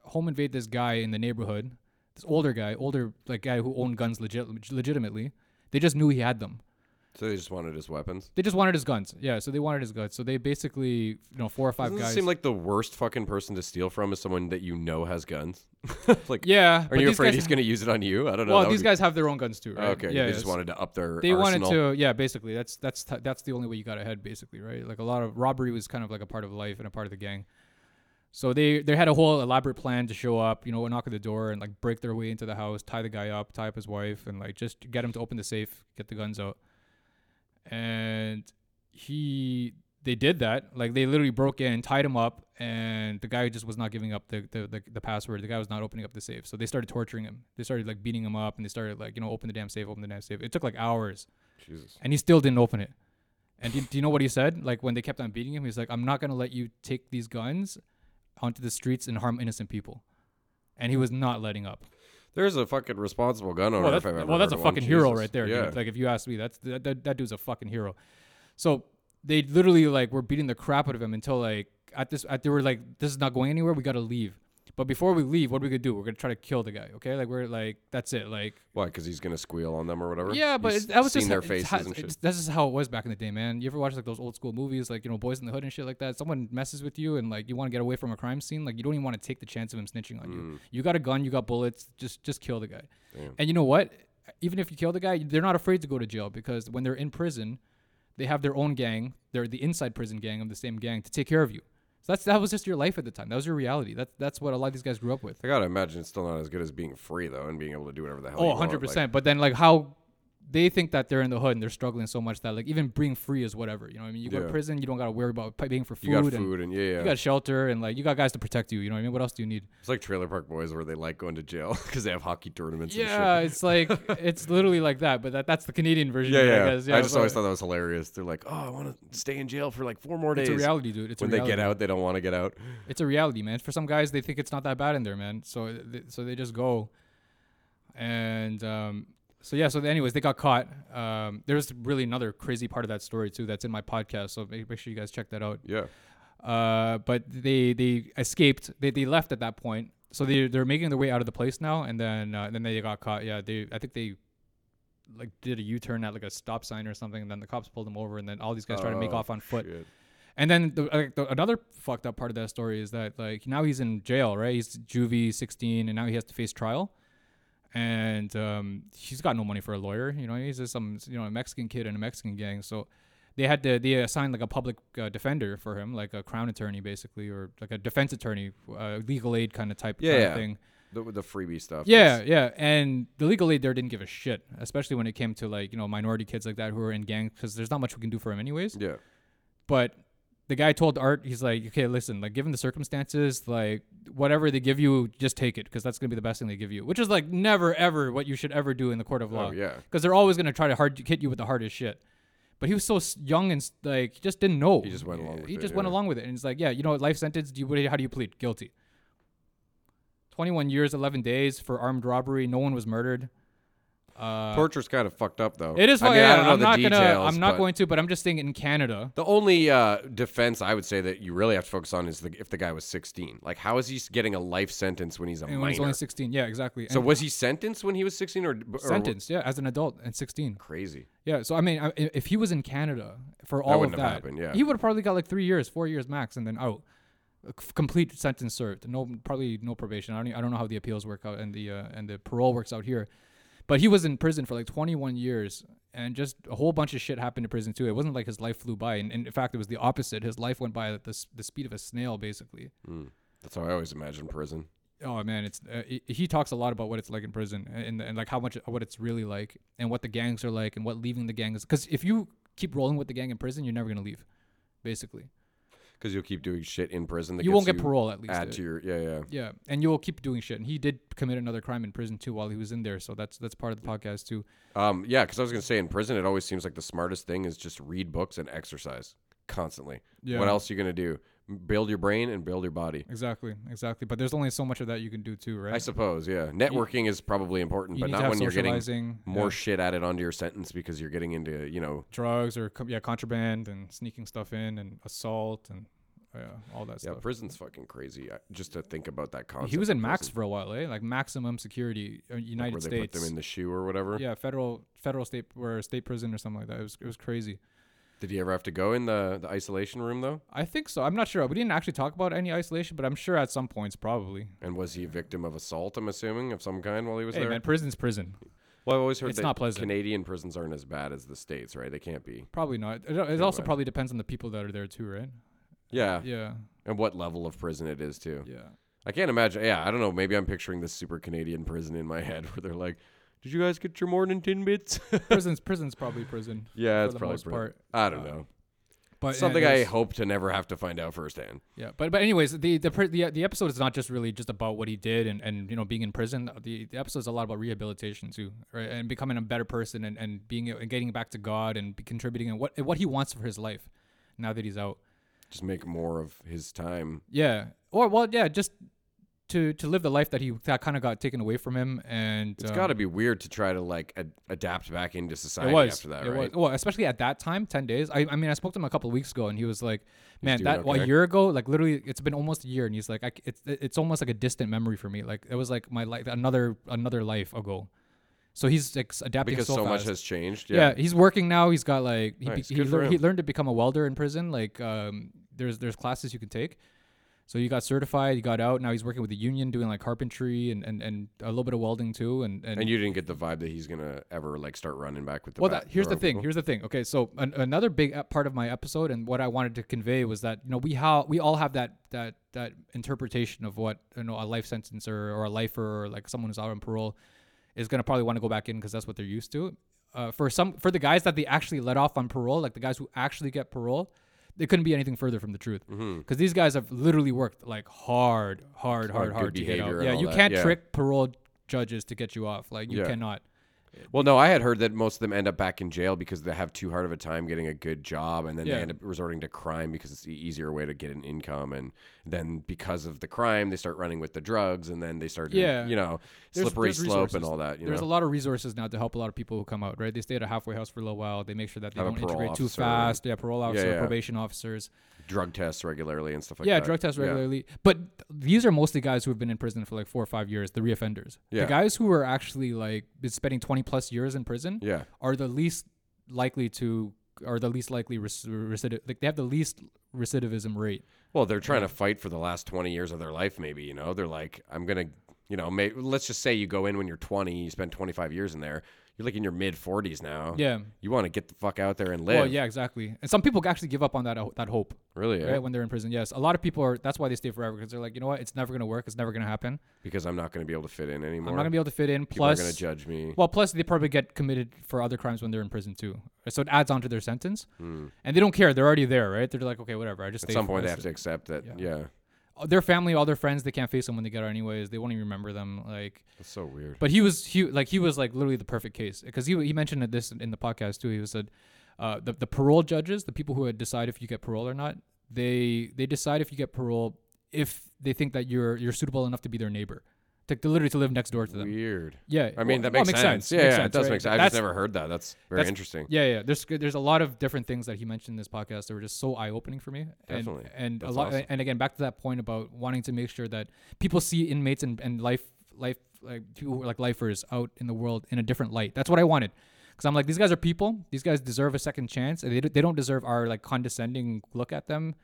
home invade this guy in the neighborhood, this older guy, older like guy who owned guns legit legitimately. They just knew he had them. So they just wanted his weapons. They just wanted his guns. Yeah, so they wanted his guns. So they basically, you know, four or 5 Doesn't it guys. seem like the worst fucking person to steal from is someone that you know has guns? like, yeah. are you afraid he's gonna use it on you? I don't know. Well, that would these be- guys have their own guns too, right? Okay, Yeah. they just it's- wanted to up their. They arsenal. wanted to. Yeah, basically, that's that's t- that's the only way you got ahead, basically, right? Like a lot of robbery was kind of like a part of life and a part of the gang. So they they had a whole elaborate plan to show up, you know, knock at the door and like break their way into the house, tie the guy up, tie up his wife, and like just get him to open the safe, get the guns out. And he they did that. Like they literally broke in, tied him up, and the guy just was not giving up the, the, the, the password. The guy was not opening up the safe. So they started torturing him. They started like beating him up and they started like, you know, open the damn safe, open the damn safe. It took like hours. Jesus. And he still didn't open it. And do, do you know what he said? Like when they kept on beating him, he's like, I'm not gonna let you take these guns onto the streets and harm innocent people. And he hmm. was not letting up. There's a fucking responsible gun owner. Well, if that's, I've ever well, that's a of one. fucking hero Jesus. right there, Yeah. dude. Like if you ask me, that's that, that, that dude's a fucking hero. So they literally like were beating the crap out of him until like at this at they were like this is not going anywhere. We got to leave. But before we leave, what are we gonna do? We're gonna try to kill the guy. Okay, like we're like that's it. Like Why? Because he's gonna squeal on them or whatever. yeah, but it, that was seen just their it's faces how- and shit. This is how it was back in the day, man. You ever watch like those old school movies, like you know, Boys in the Hood and shit like that? Someone messes with you, and like you want to get away from a crime scene, like you don't even want to take the chance of him snitching on Mm. you. You got a gun, you got bullets, just just kill the guy. Damn. And you know what? Even if you kill the guy, they're not afraid to go to jail because when they're in prison, they have their own gang. They're the inside prison gang of the same gang to take care of you. So that's that was just your life at the time. That was your reality. That's that's what a lot of these guys grew up with. I gotta imagine it's still not as good as being free though, and being able to do whatever the hell. Oh, you 100 want. Like, percent. But then like how they think that they're in the hood and they're struggling so much that like even being free is whatever. You know what I mean? You go to prison, you don't gotta worry about paying for food. you got and food and, yeah, yeah. You got shelter and like you got guys to protect you. You know what I mean? What else do you need? it's like Trailer Park Boys where they like going to jail because they have hockey tournaments. Yeah, and it's like it's literally like that. But that, that's the Canadian version. Yeah, yeah. I, guess. I just but always thought that was hilarious. They're like, oh, I want to stay in jail for like four more days. it's a reality, dude. It's when they get out, they don't want to get out. It's a reality, man. For some guys, they think it's not that bad in there, man. So th- so they just go. And um, so yeah, so anyways, they got caught. Um, there's really another crazy part of that story too. That's in my podcast. So make, make sure you guys check that out. Yeah. Uh, but they they escaped. They, they left at that point. So they they're making their way out of the place now, and then uh, then they got caught. Yeah, they I think they like did a U turn at like a stop sign or something, and then the cops pulled them over, and then all these guys tried to make Oh, off on foot. shit. And then the, like, the, another fucked up part of that story is that like now he's in jail, right? He's juvie 16, and now he has to face trial. And um, he's got no money for a lawyer. You know, he's just some you know a Mexican kid in a Mexican gang. So they had to they assigned like a public uh, defender for him, like a crown attorney basically, or like a defense attorney, uh, legal aid kind of type Yeah, kind of yeah. thing. The, the freebie stuff. Yeah, yeah, and the legal aid there didn't give a shit, especially when it came to like you know minority kids like that who are in gangs, because there's not much we can do for him anyways. Yeah. But the guy told Art, he's like, okay, listen, like given the circumstances, like whatever they give you, just take it because that's gonna be the best thing they give you, which is like never ever what you should ever do in the court of oh, law. Oh, yeah. because they're always gonna try to hard hit you with the hardest shit. But he was so young and like he just didn't know. He just went along with He it, just went along with it, and it's like, yeah, you know, what, life sentence. Do you do you- how do you plead? Guilty. Twenty-one years, eleven days for armed robbery. No one was murdered. Uh, Torture's kind of fucked up though. it is. I mean, yeah, I don't know I'm the not details. gonna. I'm not going to. But I'm just saying in Canada. The only uh, defense I would say that you really have to focus on is the, if the guy was 16. Like, how is he getting a life sentence when he's a And when minor? he's only 16. Yeah, exactly. so And was he sentenced when he was 16 or, or sentenced? Yeah, as an adult and 16. Crazy. Yeah. So I mean, I- if he was in Canada for all of that, happened, yeah. he would have probably got like three years, four years max, and then out. Complete sentence served. No, probably no probation. I don't. I don't know how the appeals work out and the uh, and the parole works out here. But he was in prison for like 21 years, and just a whole bunch of shit happened in prison too. It wasn't like his life flew by, and, and in fact, it was the opposite. His life went by at the, the speed of a snail, basically. That's how I always imagine prison. Oh man, it's uh, he- he talks a lot about what it's like in prison and, and like how much what it's really like and what the gangs are like and what leaving the gang is. Because if you keep rolling with the gang in prison, you're never gonna leave, basically. Because you'll keep doing shit in prison. That You won't get parole at least. Add to your yeah yeah. yeah, and you will keep doing shit. And he did commit another crime in prison too while he was in there. So that's that's part of the podcast too. Um yeah, because I was gonna say in prison it always seems like the smartest thing is just read books and exercise constantly. Yeah. What else are you gonna do? Build your brain and build your body. Exactly, exactly. But there's only so much of that you can do too, right? I suppose, yeah. Networking is probably important, but not when you're getting more yeah. shit added onto your sentence because you're getting into, you know, drugs or yeah, contraband and sneaking stuff in and assault and yeah, all that yeah, stuff. Yeah, prison's fucking crazy. I- Just to think about that concept. He was in max for a while, eh? Like maximum security, uh, like United they States. put them in the shoe or whatever. yeah, federal, federal state or state prison or something like that. It was, it was crazy. Did he ever have to go in the, the isolation room though? I think so. I'm not sure. We didn't actually talk about any isolation, but I'm sure at some points probably. And was he a victim of assault? I'm assuming of some kind while he was Hey there. man, prison's prison. well, I've always heard it's that not pleasant. Canadian prisons aren't as bad as the states, right? They can't be. Probably not. It, it also way. probably depends on the people that are there too, right? Yeah. Yeah, and what level of prison it is too. yeah. I can't imagine. Yeah, I don't know. Maybe I'm picturing this super Canadian prison in my head where they're like, "Did you guys get your morning Timbits?" prison's prison's probably prison. yeah, for it's the probably most prison. part. I don't know. But uh, Something it I hope to never have to find out firsthand. Yeah, but but anyways, the the the, the episode is not just really just about what he did and, and you know being in prison. The the episode is a lot about rehabilitation too, right? And becoming a better person and, and being and getting back to God and contributing and what what he wants for his life now that he's out. Just make more of his time. Yeah, or well, yeah, just to to live the life that he that kind of got taken away from him. And It's um, got to be weird to try to like ad- adapt back into society was. after that, right? was. Well, especially at that time, ten days. I, I mean, I spoke to him a couple of weeks ago, and he was like, "Man, that well, a year ago, like literally, it's been almost a year." And he's like, I, "It's it's almost like a distant memory for me. Like it was like my life, another another life ago." So he's like adapting Because so, so, much has changed. yeah. Yeah. he's working now. He's got like he, be- he, lear- he learned to become a welder in prison. Like um, there's there's classes you can take. So he got certified. He got out. Now he's working with the union, doing like carpentry and, and, and a little bit of welding too. And and, And you didn't get the vibe that he's gonna ever like start running back with the. well, bat- that, here's the thing. people? Here's the thing. Okay, so an, another big uh, part of my episode and what I wanted to convey was that you know we how we all have that that that interpretation of what you know a life sentence or, or a lifer or like someone who's out on parole is gonna probably want to go back in because that's what they're used to. Uh, for some for the guys that they actually let off on parole, like the guys who actually get parole, they couldn't be anything further from the truth. Mm-hmm. Because these guys have literally worked like hard, hard, hard, Hard, hard, to get out. Yeah, you that, can't yeah. trick parole judges to get you off. Like you Yeah. cannot. Well, no, I had heard that most of them end up back in jail because they have too hard of a time getting a good job, and then Yeah. they end up resorting to crime because it's the easier way to get an income, and then because of the crime, they start running with the drugs, and then they start, doing, Yeah. you know, There's- slippery there's slope and resources. all that. You There's know? a lot of resources now to help a lot of people who come out, right? They stay at a halfway house for a little while. They make sure that they Have a don't parole integrate too officer. fast. Yeah, parole officer, yeah. probation officers. Drug tests regularly and stuff like yeah, that. Yeah, drug tests Yeah. regularly. But these are mostly guys who have been in prison for like four or five years, the reoffenders. Yeah. The guys who are actually like been spending 20 plus years in prison Yeah. are the least likely to, are the least likely rec- recidiv, like they have the least recidivism rate. Well, they're trying to fight for the last 20 years of their life, maybe, you know? They're like, I'm going to, you know, may, let's just say you go in when you're 20, you spend 25 years in there. You're like in your mid 40s now. Yeah. You want to get the fuck out there and live. Well, yeah, exactly. And some people actually give up on that that hope. Really? right? When they're in prison, yes. A lot of people are. That's why they stay forever because they're like, you know what? It's never gonna work. It's never gonna happen. Because I'm not going to be able to fit in anymore. I'm not gonna be able to fit in. People Plus, are going to judge me. well, plus they probably get committed for other crimes when they're in prison too. So it adds on to their sentence, Hmm. and they don't care. They're already there, right? They're like, okay, whatever. I just At some point, they have to accept that. Yeah. Yeah. Their family, all their friends, they can't face them when they get out anyways. They won't even remember them. Like, That's so weird. but he was he like he was like literally the perfect case because he he mentioned this in the podcast too. He was said uh, the the parole judges, the people who decide if you get parole or not, they they decide if you get parole if they think that you're you're suitable enough to be their neighbor, to, to literally to live next door to them. Weird. Yeah, I mean, well, that well, makes, sense. Yeah, makes yeah, sense, it does right? make sense. I've That's- just never heard that. That's very that's- interesting. Yeah, yeah. There's there's a lot of different things that he mentioned in this podcast that were just so eye opening for me. And, Definitely. And a That's lot. awesome. And again, back to that point about wanting to make sure that people see inmates and, and life life like people who are like lifers out in the world in a different light. That's what I wanted. Because I'm like, these guys are people. These guys deserve a second chance, and they they don't deserve our like condescending look at them.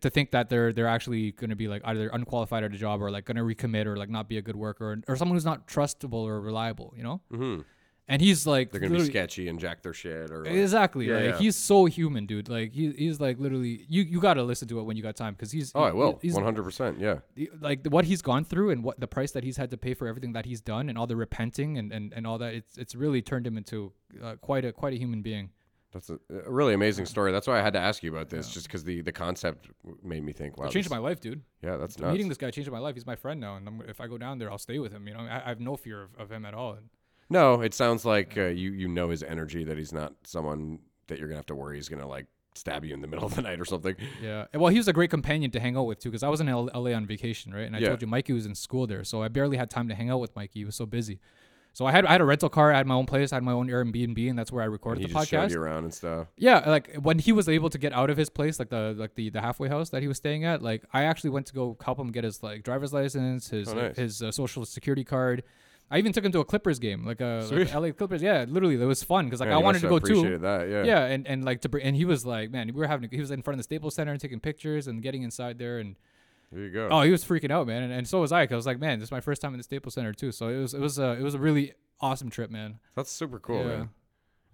To think that they're they're actually going to be like either unqualified at a job or like going to recommit or like not be a good worker or, or someone who's not trustable or reliable, you know. hmm And he's like They're going to be sketchy and jack their shit. or like, Exactly. Yeah, like yeah. he's so human, dude. Like he, he's like literally you you got to listen to it when you got time cuz he's Oh, I will. He's 100%. Yeah. like what he's gone through and what the price that he's had to pay for everything that he's done and all the repenting and and, and all that it's it's really turned him into uh, quite a quite a human being. That's a, a really amazing story. That's why I had to ask you about this, just because the, the concept made me think, wow. it changed this- my life, dude. Yeah, that's nuts. Meeting this guy changed my life. He's my friend now and I'm, if I go down there, I'll stay with him, you know. I, I have no fear of, of him at all. No, it sounds like uh, you you know his energy that he's not someone that you're gonna have to worry he's gonna like stab you in the middle of the night or something. Yeah. And, Well, he was a great companion to hang out with too, because I was in L- LA on vacation, right? And I Yeah. told you Mikey was in school there, so I barely had time to hang out with Mikey. He was so busy. So I had I had a rental car, I had my own place, I had my own Airbnb, and that's where I recorded he the just showed podcast. you around and stuff. Yeah, like when he was able to get out of his place, like the like the, the halfway house that he was staying at, like I actually went to go help him get his like driver's license, his Oh, nice. his uh, social security card. I even took him to a Clippers game, like a like LA Clippers. Yeah, literally, it was fun because like Man, I wanted to go too. that. Yeah. Yeah, and, and like to br- and he was like, man, we were having he was in front of the Staples Center and taking pictures and getting inside there and There you go. oh, he was freaking out, man, and, and so was I. 'cause I was like, man, this is my first time in the Staples Center too, so it was it was a it was a really awesome trip, man. That's super cool, Yeah. man.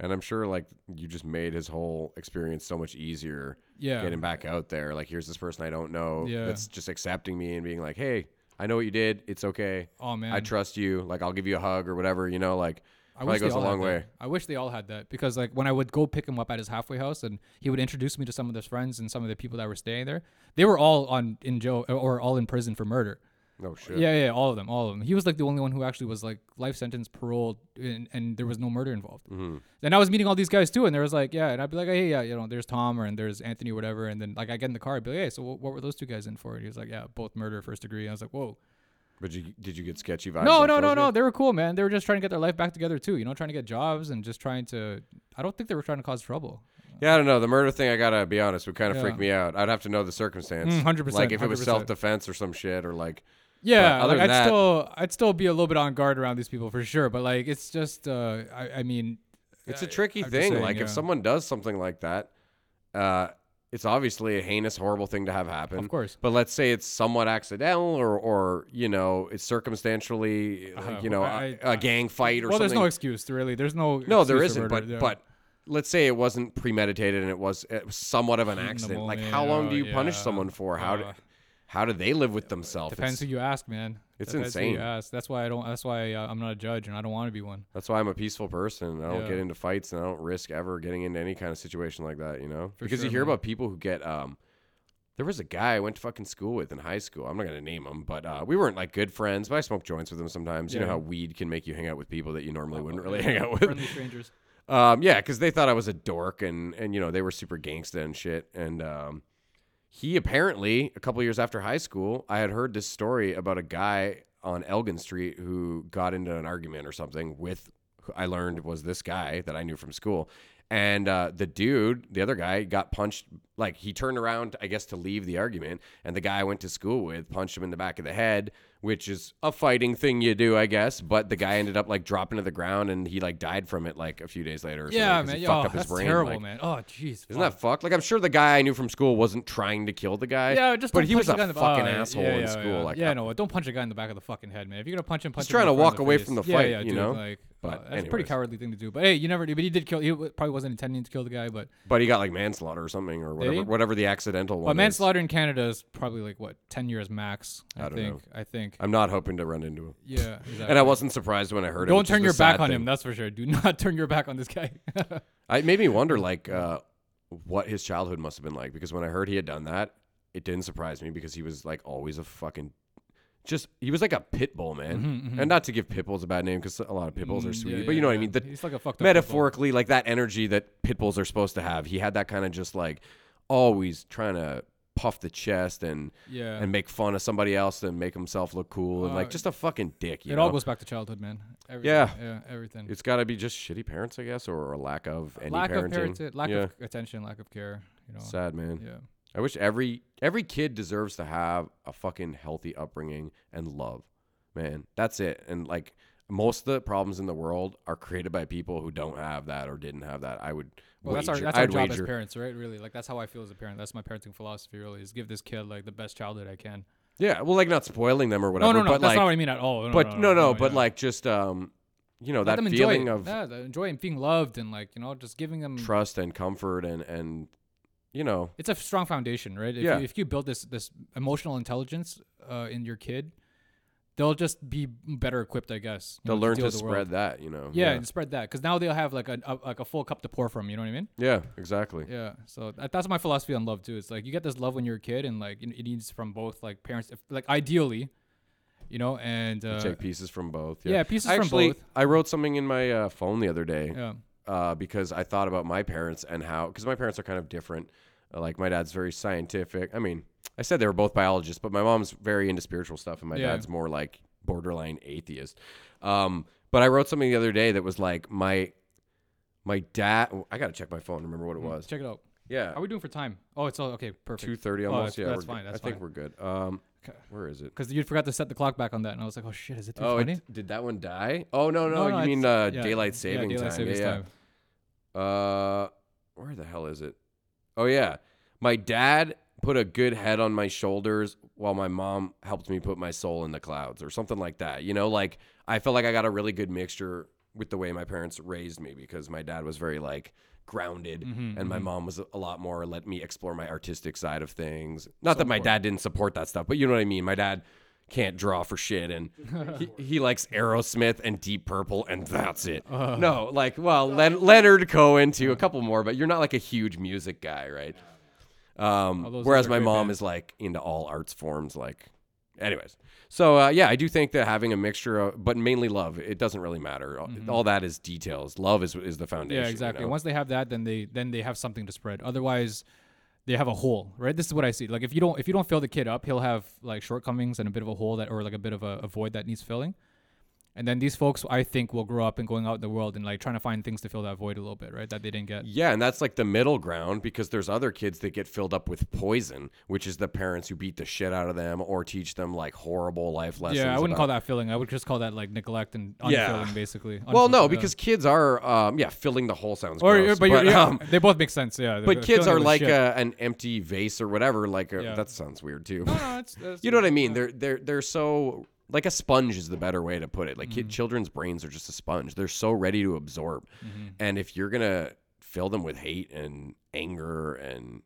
And I'm sure like you just made his whole experience so much easier Yeah, getting back out there. Like here's this person I don't know Yeah. that's just accepting me and being like, hey, I know what you did. It's okay. oh man, I trust you. Like I'll give you a hug or whatever. You know, like I wish they goes a all had long that. way. I wish they all had that because like when I would go pick him up at his halfway house and he would introduce me to some of his friends and some of the people that were staying there, they were all on in jail or all in prison for murder. No shit. Yeah, yeah, all of them, all of them. He was like the only one who actually was like life sentence, paroled, and, and there was no murder involved. Mm-hmm. And I was meeting all these guys too, and there was like, yeah, and I'd be like, hey, yeah, you know, there's Tom or and there's Anthony or whatever, and then like I get in the car, I'd be like, hey, so what, what were those two guys in for? And he was like, yeah, both murder, first degree. And I was like, whoa. But you, did you get sketchy vibes? No, no, no, no. They were cool, man. They were just trying to get their life back together too. You know, trying to get jobs and just trying to. I don't think they were trying to cause trouble. Yeah, I don't know. The murder thing, I gotta be honest, would kind of freak me out. I'd have to know the circumstance. Mm, 100%, Like if it was 100%. self defense or some shit, or like. Yeah, other like, than I'd that- still, I'd still be a little bit on guard around these people for sure. But like, it's just, uh, I, I mean, It's a I- tricky I'm thing. saying, like yeah. if someone does something like that, uh, it's obviously a heinous, horrible thing to have happen. Of course. But let's say it's somewhat accidental, or, or you know, it's circumstantially, Uh, you know, I- a a gang fight or well, something. Well, there's no excuse really. There's no. No, there isn't. murder, But yeah. but let's say it wasn't premeditated and it was, it was somewhat of an Heat in the accident. Like how long do oh, you punish someone for? How do, Uh, how do they live with themselves? depends who you ask, man. It's Depends insane. That's why I don't. That's why uh, I'm not a judge and I don't want to be one. That's why I'm a peaceful person. I don't Yeah. get into fights and I don't risk ever getting into any kind of situation like that, you know? For because you hear man. about people who get um there was a guy I went to fucking school with in high school. I'm not gonna name him, but uh, we weren't like good friends, but I smoked joints with him sometimes. You know how weed can make you hang out with people that you normally wouldn't really hang out with. Friendly strangers. Um, yeah, because they thought I was a dork and and you know they were super gangsta and shit. And um, he apparently a couple years after high school, I had heard this story about a guy on Elgin Street who got into an argument or something with. who I learned was this guy that I knew from school. And uh, the dude, the other guy, got punched. Like he turned around, I guess, to leave the argument, and the guy I went to school with punched him in the back of the head, which is a fighting thing you do, I guess. But the guy ended up like dropping to the ground, and he like died from it like a few days later. Or Yeah, man. He fucked up his that's brain. terrible, like- man. Oh, jeez. Isn't that fucked? Like I'm sure the guy I knew from school wasn't trying to kill the guy. Yeah, just but he was a in the fucking oh, yeah, asshole yeah, in school. Yeah, Like, yeah, uh, no, don't punch a guy in the back of the fucking head, man. If you're gonna punch him, punch He's him in trying to walk away face. from the Yeah, fight, yeah, you dude, know? Like, But uh, that's a pretty cowardly thing to do. But hey, you never. But he did kill. He probably wasn't intending to kill the guy, but but he got like manslaughter or something or whatever, whatever the accidental one. but is. manslaughter in Canada is probably like what ten years max. I, I don't think. know. I think. I'm not hoping to run into him. yeah. Exactly. And I wasn't surprised when I heard it. Don't is turn your back on thing. him. That's for sure. Do not turn your back on this guy. It made me wonder like uh, what his childhood must have been like because when I heard he had done that, it didn't surprise me because he was like always a fucking just he was like a pit bull man. And not to give pit bulls a bad name because a lot of pit bulls are Mm-hmm, Mm, sweet, yeah, but you yeah, know what I mean. The, He's like a fucked up pit bull. metaphorically like that energy that pit bulls are supposed to have. He had that kind of just like always trying to puff the chest and Yeah. and make fun of somebody else and make himself look cool and Uh, like just a fucking dick. You it know? all goes back to childhood, man. Everything. Yeah. Yeah. Everything. it's got to be just shitty parents, I guess, or a lack of any lack parenting. of parenting, lack yeah. of attention, lack of care. You know. Sad man. Yeah. I wish every every kid deserves to have a fucking healthy upbringing and love. Man, that's it. And like most of the problems in the world are created by people who don't have that or didn't have that. I would Well, that's our that's our I'd job wager. as parents, right? Really, like that's how I feel as a parent. That's my parenting philosophy. Really, is give this kid like the best childhood I can. Yeah, well like not spoiling them or whatever, no, no, no. but that's like not what I mean at all. No, but no, no, no, but yeah. like just um you know Let that enjoy feeling it. of yeah, enjoy and being loved and like you know just giving them. trust and comfort and and you know It's a strong foundation, right? If Yeah. You, if you build this this emotional intelligence uh, in your kid, they'll just be better equipped, I guess. you they'll know, learn to with the world. spread that, you know. Yeah, yeah, and spread that because now they'll have like a, a like a full cup to pour from. You know what I mean? Yeah, exactly. Yeah. So that, that's my philosophy on love too. It's like you get this love when you're a kid, and like it needs from both like parents, if, like ideally, you know, and uh, Take pieces from both. yeah, pieces from Actually, both. I wrote something in my uh, phone the other day. yeah. Uh, because I thought about my parents and how because my parents are kind of different. Uh, like my dad's very scientific. I mean, I said they were both biologists, but my mom's very into spiritual stuff, and my Yeah. dad's more like borderline atheist. Um, but I wrote something the other day that was like my my dad. I gotta check my phone. Remember what it was? Check it out. Yeah, How are we doing for time? Oh, it's all okay. Perfect. two thirty Oh, almost. that's- yeah, that's we're fine, good. that's I think fine. we're good. Um, Okay. where is it? Because you forgot to set the clock back on that, and I was like, oh shit, is it too Oh, funny? it, did that one die? Oh no, no, No, no, you mean it's- uh, yeah, daylight saving time? yeah, yeah. Uh, where the hell is it? Oh yeah, my dad put a good head on my shoulders while my mom helped me put my soul in the clouds, or something like that. You know, like I felt like I got a really good mixture with the way my parents raised me because my dad was very like grounded Mm-hmm, and my mom was a lot more let me explore my artistic side of things not that my important. dad didn't support that stuff but you know what i mean my dad can't draw for shit and he, he likes Aerosmith and Deep Purple and that's it. Uh. no, like well, Len- Leonard Cohen too, a couple more, but you're not like a huge music guy, right? Um, whereas my mom bands. is like into all arts forms, like. Anyways, so uh, yeah, I do think that having a mixture of, but mainly love, it doesn't really matter. All that is details. Love is is the foundation. Mm-hmm. Yeah, you exactly. know? Once they have that, then they then they have something to spread. Otherwise, they have a hole, right? This is what I see. Like if you don't if you don't fill the kid up, he'll have like shortcomings and a bit of a hole that or like a bit of a, a void that needs filling. And then these folks, I think, will grow up and going out in the world and like trying to find things to fill that void a little bit, right? That they didn't get. Yeah, and that's like the middle ground because there's other kids that get filled up with poison, which is the parents who beat the shit out of them or teach them like horrible life lessons. Yeah, I wouldn't about- call that filling. I would just call that like neglect and Yeah. unfilling, basically. Well, no, yeah. because kids are, um, yeah, filling the hole sounds or gross, but, you're, yeah, um, they both make sense. Yeah, but kids are like a, an empty vase or whatever. Like a, Yeah. that sounds weird too. No, no, it's, it's, you know what I mean? They're they're they're so like a sponge is the better way to put it. Like Mm-hmm. kid, children's brains are just a sponge. They're so ready to absorb, Mm-hmm. and if you're gonna fill them with hate and anger and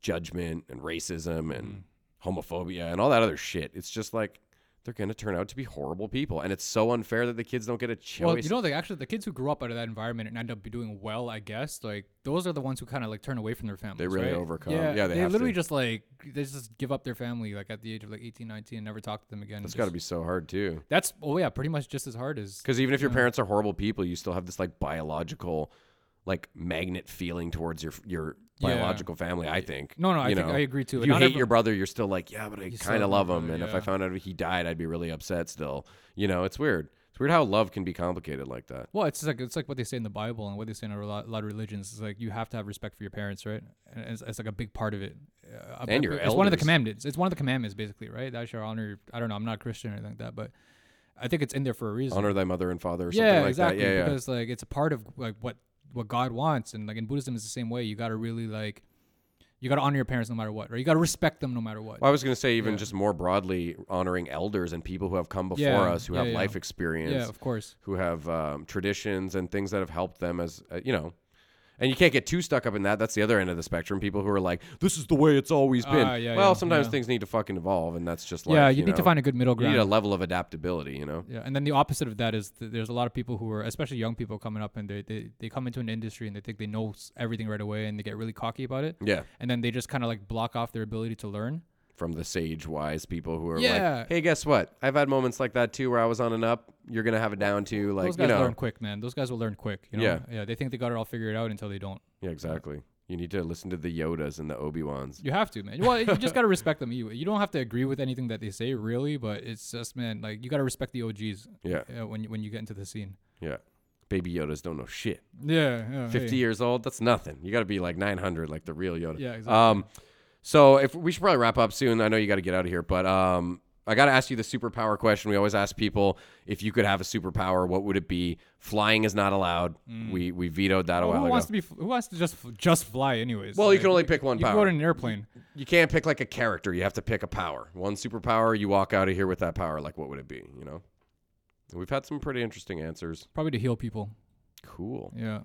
judgment and racism and Mm-hmm. homophobia and all that other shit, it's just like they're gonna turn out to be horrible people, and it's so unfair that the kids don't get a choice. Well, you know, like actually, the kids who grew up out of that environment and end up be doing well, I guess, like those are the ones who kind of like turn away from their families. They really right? overcome. Yeah, Yeah, they they, have literally to. just like they just give up their family like at the age of like 18, 19, and never talk to them again. That's and got to be so hard too. That's oh yeah, pretty much just as hard as. Because even if your parents are horrible people, you still have this like biological, like magnet feeling towards your your Yeah. biological family. I think. No, no, I think? I agree too. If you hate your brother, you're still like, yeah, but I kind of love him, brother, and if I found out he died, I'd be really upset. Still, you know, it's weird. It's weird how love can be complicated like that. Well, it's like it's like what they say in the Bible and what they say in a lot, a lot of religions. It's like you have to have respect for your parents, right? And it's, it's like a big part of it. Uh, And your it's one of the commandments. It's one of the commandments, basically, right? Thou shalt honor. I don't know. I'm not a Christian or anything like that, but I think it's in there for a reason. Honor thy mother and father, or yeah, something like exactly. that. Yeah, yeah. Because like it's a part of like what what God wants, and like in Buddhism, it's the same way. You got to really like you got to honor your parents no matter what, or You got to respect them no matter what. Well, I was going to say even Yeah. just more broadly honoring elders and people who have come before Yeah, us, who yeah, have life experience, yeah, of course. who have um, traditions and things that have helped them as uh, you know. And you can't get too stuck up in that. That's the other end of the spectrum. People who are like, "This is the way it's always been." Ah, yeah, well, yeah, sometimes yeah. things need to fucking evolve, and that's just like yeah, you, need to find a good middle ground. you need a level of adaptability. You know. Yeah, and then the opposite of that is th- there's a lot of people who are, especially young people, coming up and they, they, they come into an industry and they think they know everything right away and they get really cocky about it, Yeah, and then they just kind of like block off their ability to learn. from the sage, wise people who are Yeah. like, "Hey, guess what? I've had moments like that too, where I was on an up. You're gonna have it down to like Those you guys know." learn quick, man. Those guys will learn quick. You know? Yeah. yeah. They think they got it all figured out until they don't. Yeah, exactly. You need to listen to the Yodas and the Obi Wans. You have to, man. Well, you just gotta respect them. You you don't have to agree with anything that they say, really, but it's just, man, like you gotta respect the OGs. Yeah. uh, when you when you get into the scene. Yeah. Baby Yodas don't know shit. Yeah, yeah. 50 hey. years old, that's nothing. You got to be like 900 like the real Yoda. Yeah, exactly. Um so if we should probably wrap up soon. I know you got to get out of here, but um I got to ask you the superpower question. We always ask people if you could have a superpower, what would it be? Flying is not allowed. Mm. We we vetoed that a Well, while who ago. wants to be? Who wants to just just fly, anyways? Well, you can only pick one You power. go in an airplane. you can't pick like a character. You have to pick a power. One superpower, you walk out of here with that power. Like what would it be, you know? We've had some pretty interesting answers. Probably to heal people. Cool. Yeah.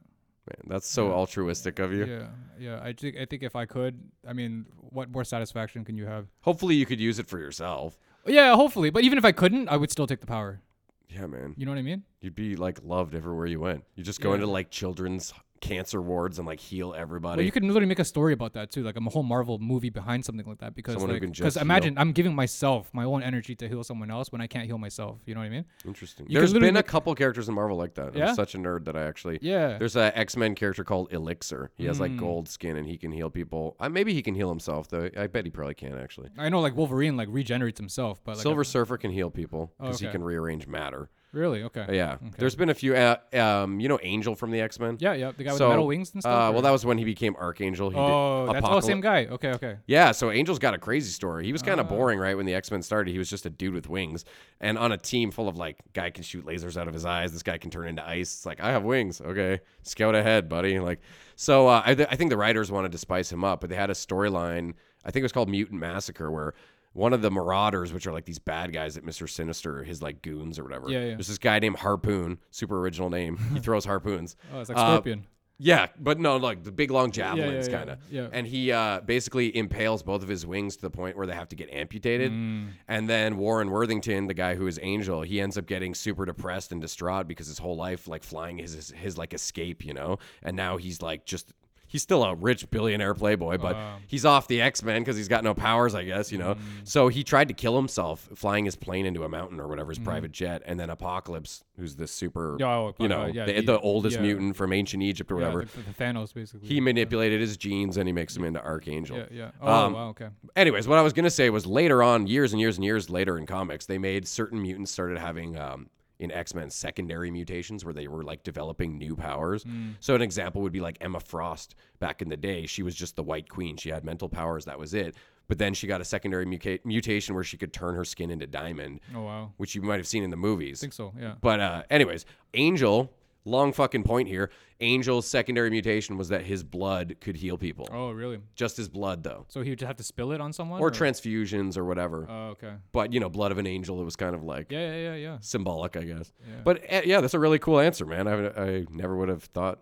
Man, that's so Yeah. altruistic of you. Yeah, yeah. I think I think if I could, I mean, what more satisfaction can you have? Hopefully you could use it for yourself. Yeah, hopefully. But even if I couldn't, I would still take the power. Yeah, man. You know what I mean? You'd be like loved everywhere you went. You just go Yeah. into like children's cancer wards and like heal everybody. Well, you could literally make a story about that too, like a whole Marvel movie behind something like that. Because Someone who like, can because imagine I'm giving myself my own energy to heal someone else when I can't heal myself. You know what I mean? Interesting. you There's been a couple characters in Marvel like that. Yeah? I'm such a nerd that I actually Yeah. There's a X Men character called Elixir. He has like Mm. gold skin and he can heal people. Uh, maybe he can heal himself though. I bet he probably can actually. I know, like Wolverine, like regenerates himself, but like Silver I- Surfer can heal people Oh, because he can rearrange matter. Really okay. Uh, yeah, there's been a few. Uh, um, you know, Angel from the X Men. Yeah, yeah. The guy with So, the metal wings and stuff. Uh, well, that was when he became Archangel. He oh, that's oh, same guy. Okay, okay. Yeah, so Angel's got a crazy story. He was kind of Oh. boring, right? When the X Men started, he was just a dude with wings, and on a team full of like, guy can shoot lasers out of his eyes. This guy can turn into ice. It's like I have wings. Okay, scout ahead, buddy. Like, so uh, I, th- I think the writers wanted to spice him up, but they had a storyline. I think it was called Mutant Massacre, where one of the Marauders, which are like these bad guys that Mister Sinister, his like goons or whatever. Yeah, yeah. There's this guy named Harpoon, super original name. he throws harpoons. Oh, it's like Uh, Scorpion. Yeah, but no, like the big long javelins, yeah, kind of. yeah. And he uh, basically impales both of his wings to the point where they have to get amputated. Mm. And then Warren Worthington, the guy who is Angel, he ends up getting super depressed and distraught because his whole life, like flying, is his, his like escape, you know. And now he's like just. He's still a rich billionaire playboy, but Wow. he's off the X Men because he's got no powers, I guess, you know. Mm. So he tried to kill himself flying his plane into a mountain or whatever, Mm. his private jet. And then Apocalypse, who's the super, oh, you uh, know, yeah, the, the- the oldest yeah. mutant from ancient Egypt or Yeah, whatever. the, the Thanos basically. He manipulated his genes and he makes him into Archangel. Yeah, yeah. Oh, Um, wow, okay. Anyways, what I was gonna say was later on, years and years and years later in comics, they made certain mutants started having um, in X Men secondary mutations where they were like developing new powers. Hmm. So an example would be like Emma Frost back in the day. She was just the White Queen. She had mental powers. That was it. But then she got a secondary mutation where she could turn her skin into diamond, Oh wow. which you might have seen in the movies. I think so. Yeah. But uh, anyways, Angel, long fucking point here. Angel's secondary mutation was that his blood could heal people. Oh really? Just his blood though. So he would have to spill it on someone? Or transfusions or whatever. Oh okay. but you know, blood of an angel, it was kind of like Yeah, yeah, yeah, yeah. symbolic, I guess. Yeah. But uh, yeah, that's a really cool answer, man. I, I never would have thought.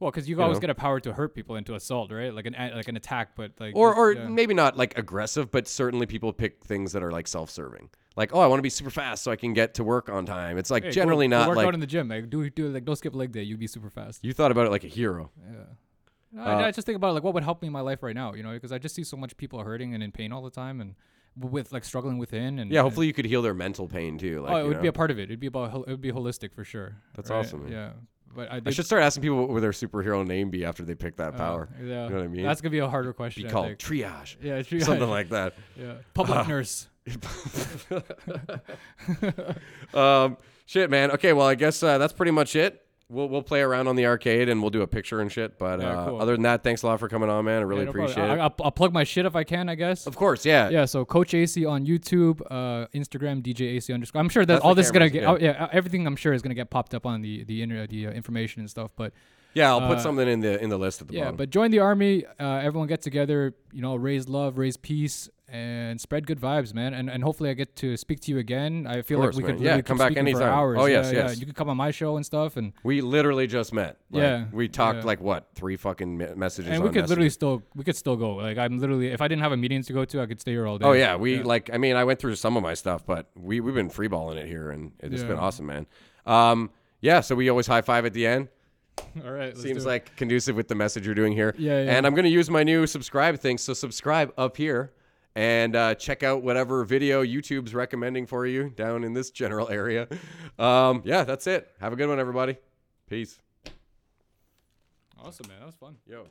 Well, because you, You always know. get a power to hurt people and to assault, right? Like an like an attack, but like Or, or yeah. maybe not like aggressive, but certainly people pick things that are like self-serving. Like, oh, I want to be super fast so I can get to work on time. It's like Hey, generally go not work like out in the gym. Like do do like don't skip leg day. You'd be super fast. you thought about it like a hero. Yeah. Uh, I, I just think about it, like what would help me in my life right now, you know, because I just see so much people hurting and in pain all the time, and with like struggling within. And Yeah, hopefully you could heal their mental pain too. Like, oh, it would know. be a part of it. It'd be about it would be holistic for sure. That's right? awesome, man. Yeah, but I, I should start asking people what would their superhero name be after they pick that uh, power. Yeah, You know what I mean? That's gonna be a harder question. be I called think. triage. Yeah, triage. Something like that. yeah, public nurse. um, shit, man. Okay, well, I guess uh, that's pretty much it. We'll we'll play around on the arcade and we'll do a picture and shit. But Yeah, uh, cool. other than that, thanks a lot for coming on, man. I really Yeah, no problem. appreciate I, it. I'll, plug my shit if I can, I guess. of course, yeah. Yeah, so Coach AC on YouTube, uh, Instagram, DJ AC underscore. I'm sure that That's all the this is gonna cameras, get. Oh, yeah, everything I'm sure is gonna get popped up on the the inter- the uh, information and stuff. But Yeah, I'll put Uh, something in the in the list at the yeah, bottom. but join the army. Uh, everyone get together. You know, raise love, raise peace, and spread good vibes, man. And and hopefully I get to speak to you again. I feel course, like we man. could Yeah, really come back speaking for hours. Oh, yes, yeah, yeah. yes. You could come on my show and stuff, and we literally just met. Like, Yeah, we talked yeah. like what three fucking messages. and we could literally still we could still go. Like I'm literally if I didn't have a meeting to go to, I could stay here all day. Oh yeah, we like. I mean, I went through some of my stuff, but we we've been freeballing it here, and it's been awesome, man. Um, yeah. So we always high five at the end. all right. Seems like conducive with the message you're doing here. Yeah, yeah. And I'm gonna use my new subscribe thing. So subscribe up here. And uh, check out whatever video YouTube's recommending for you down in this general area. Um, yeah, that's it. Have a good one, everybody. Peace. awesome, man. That was fun. Yo.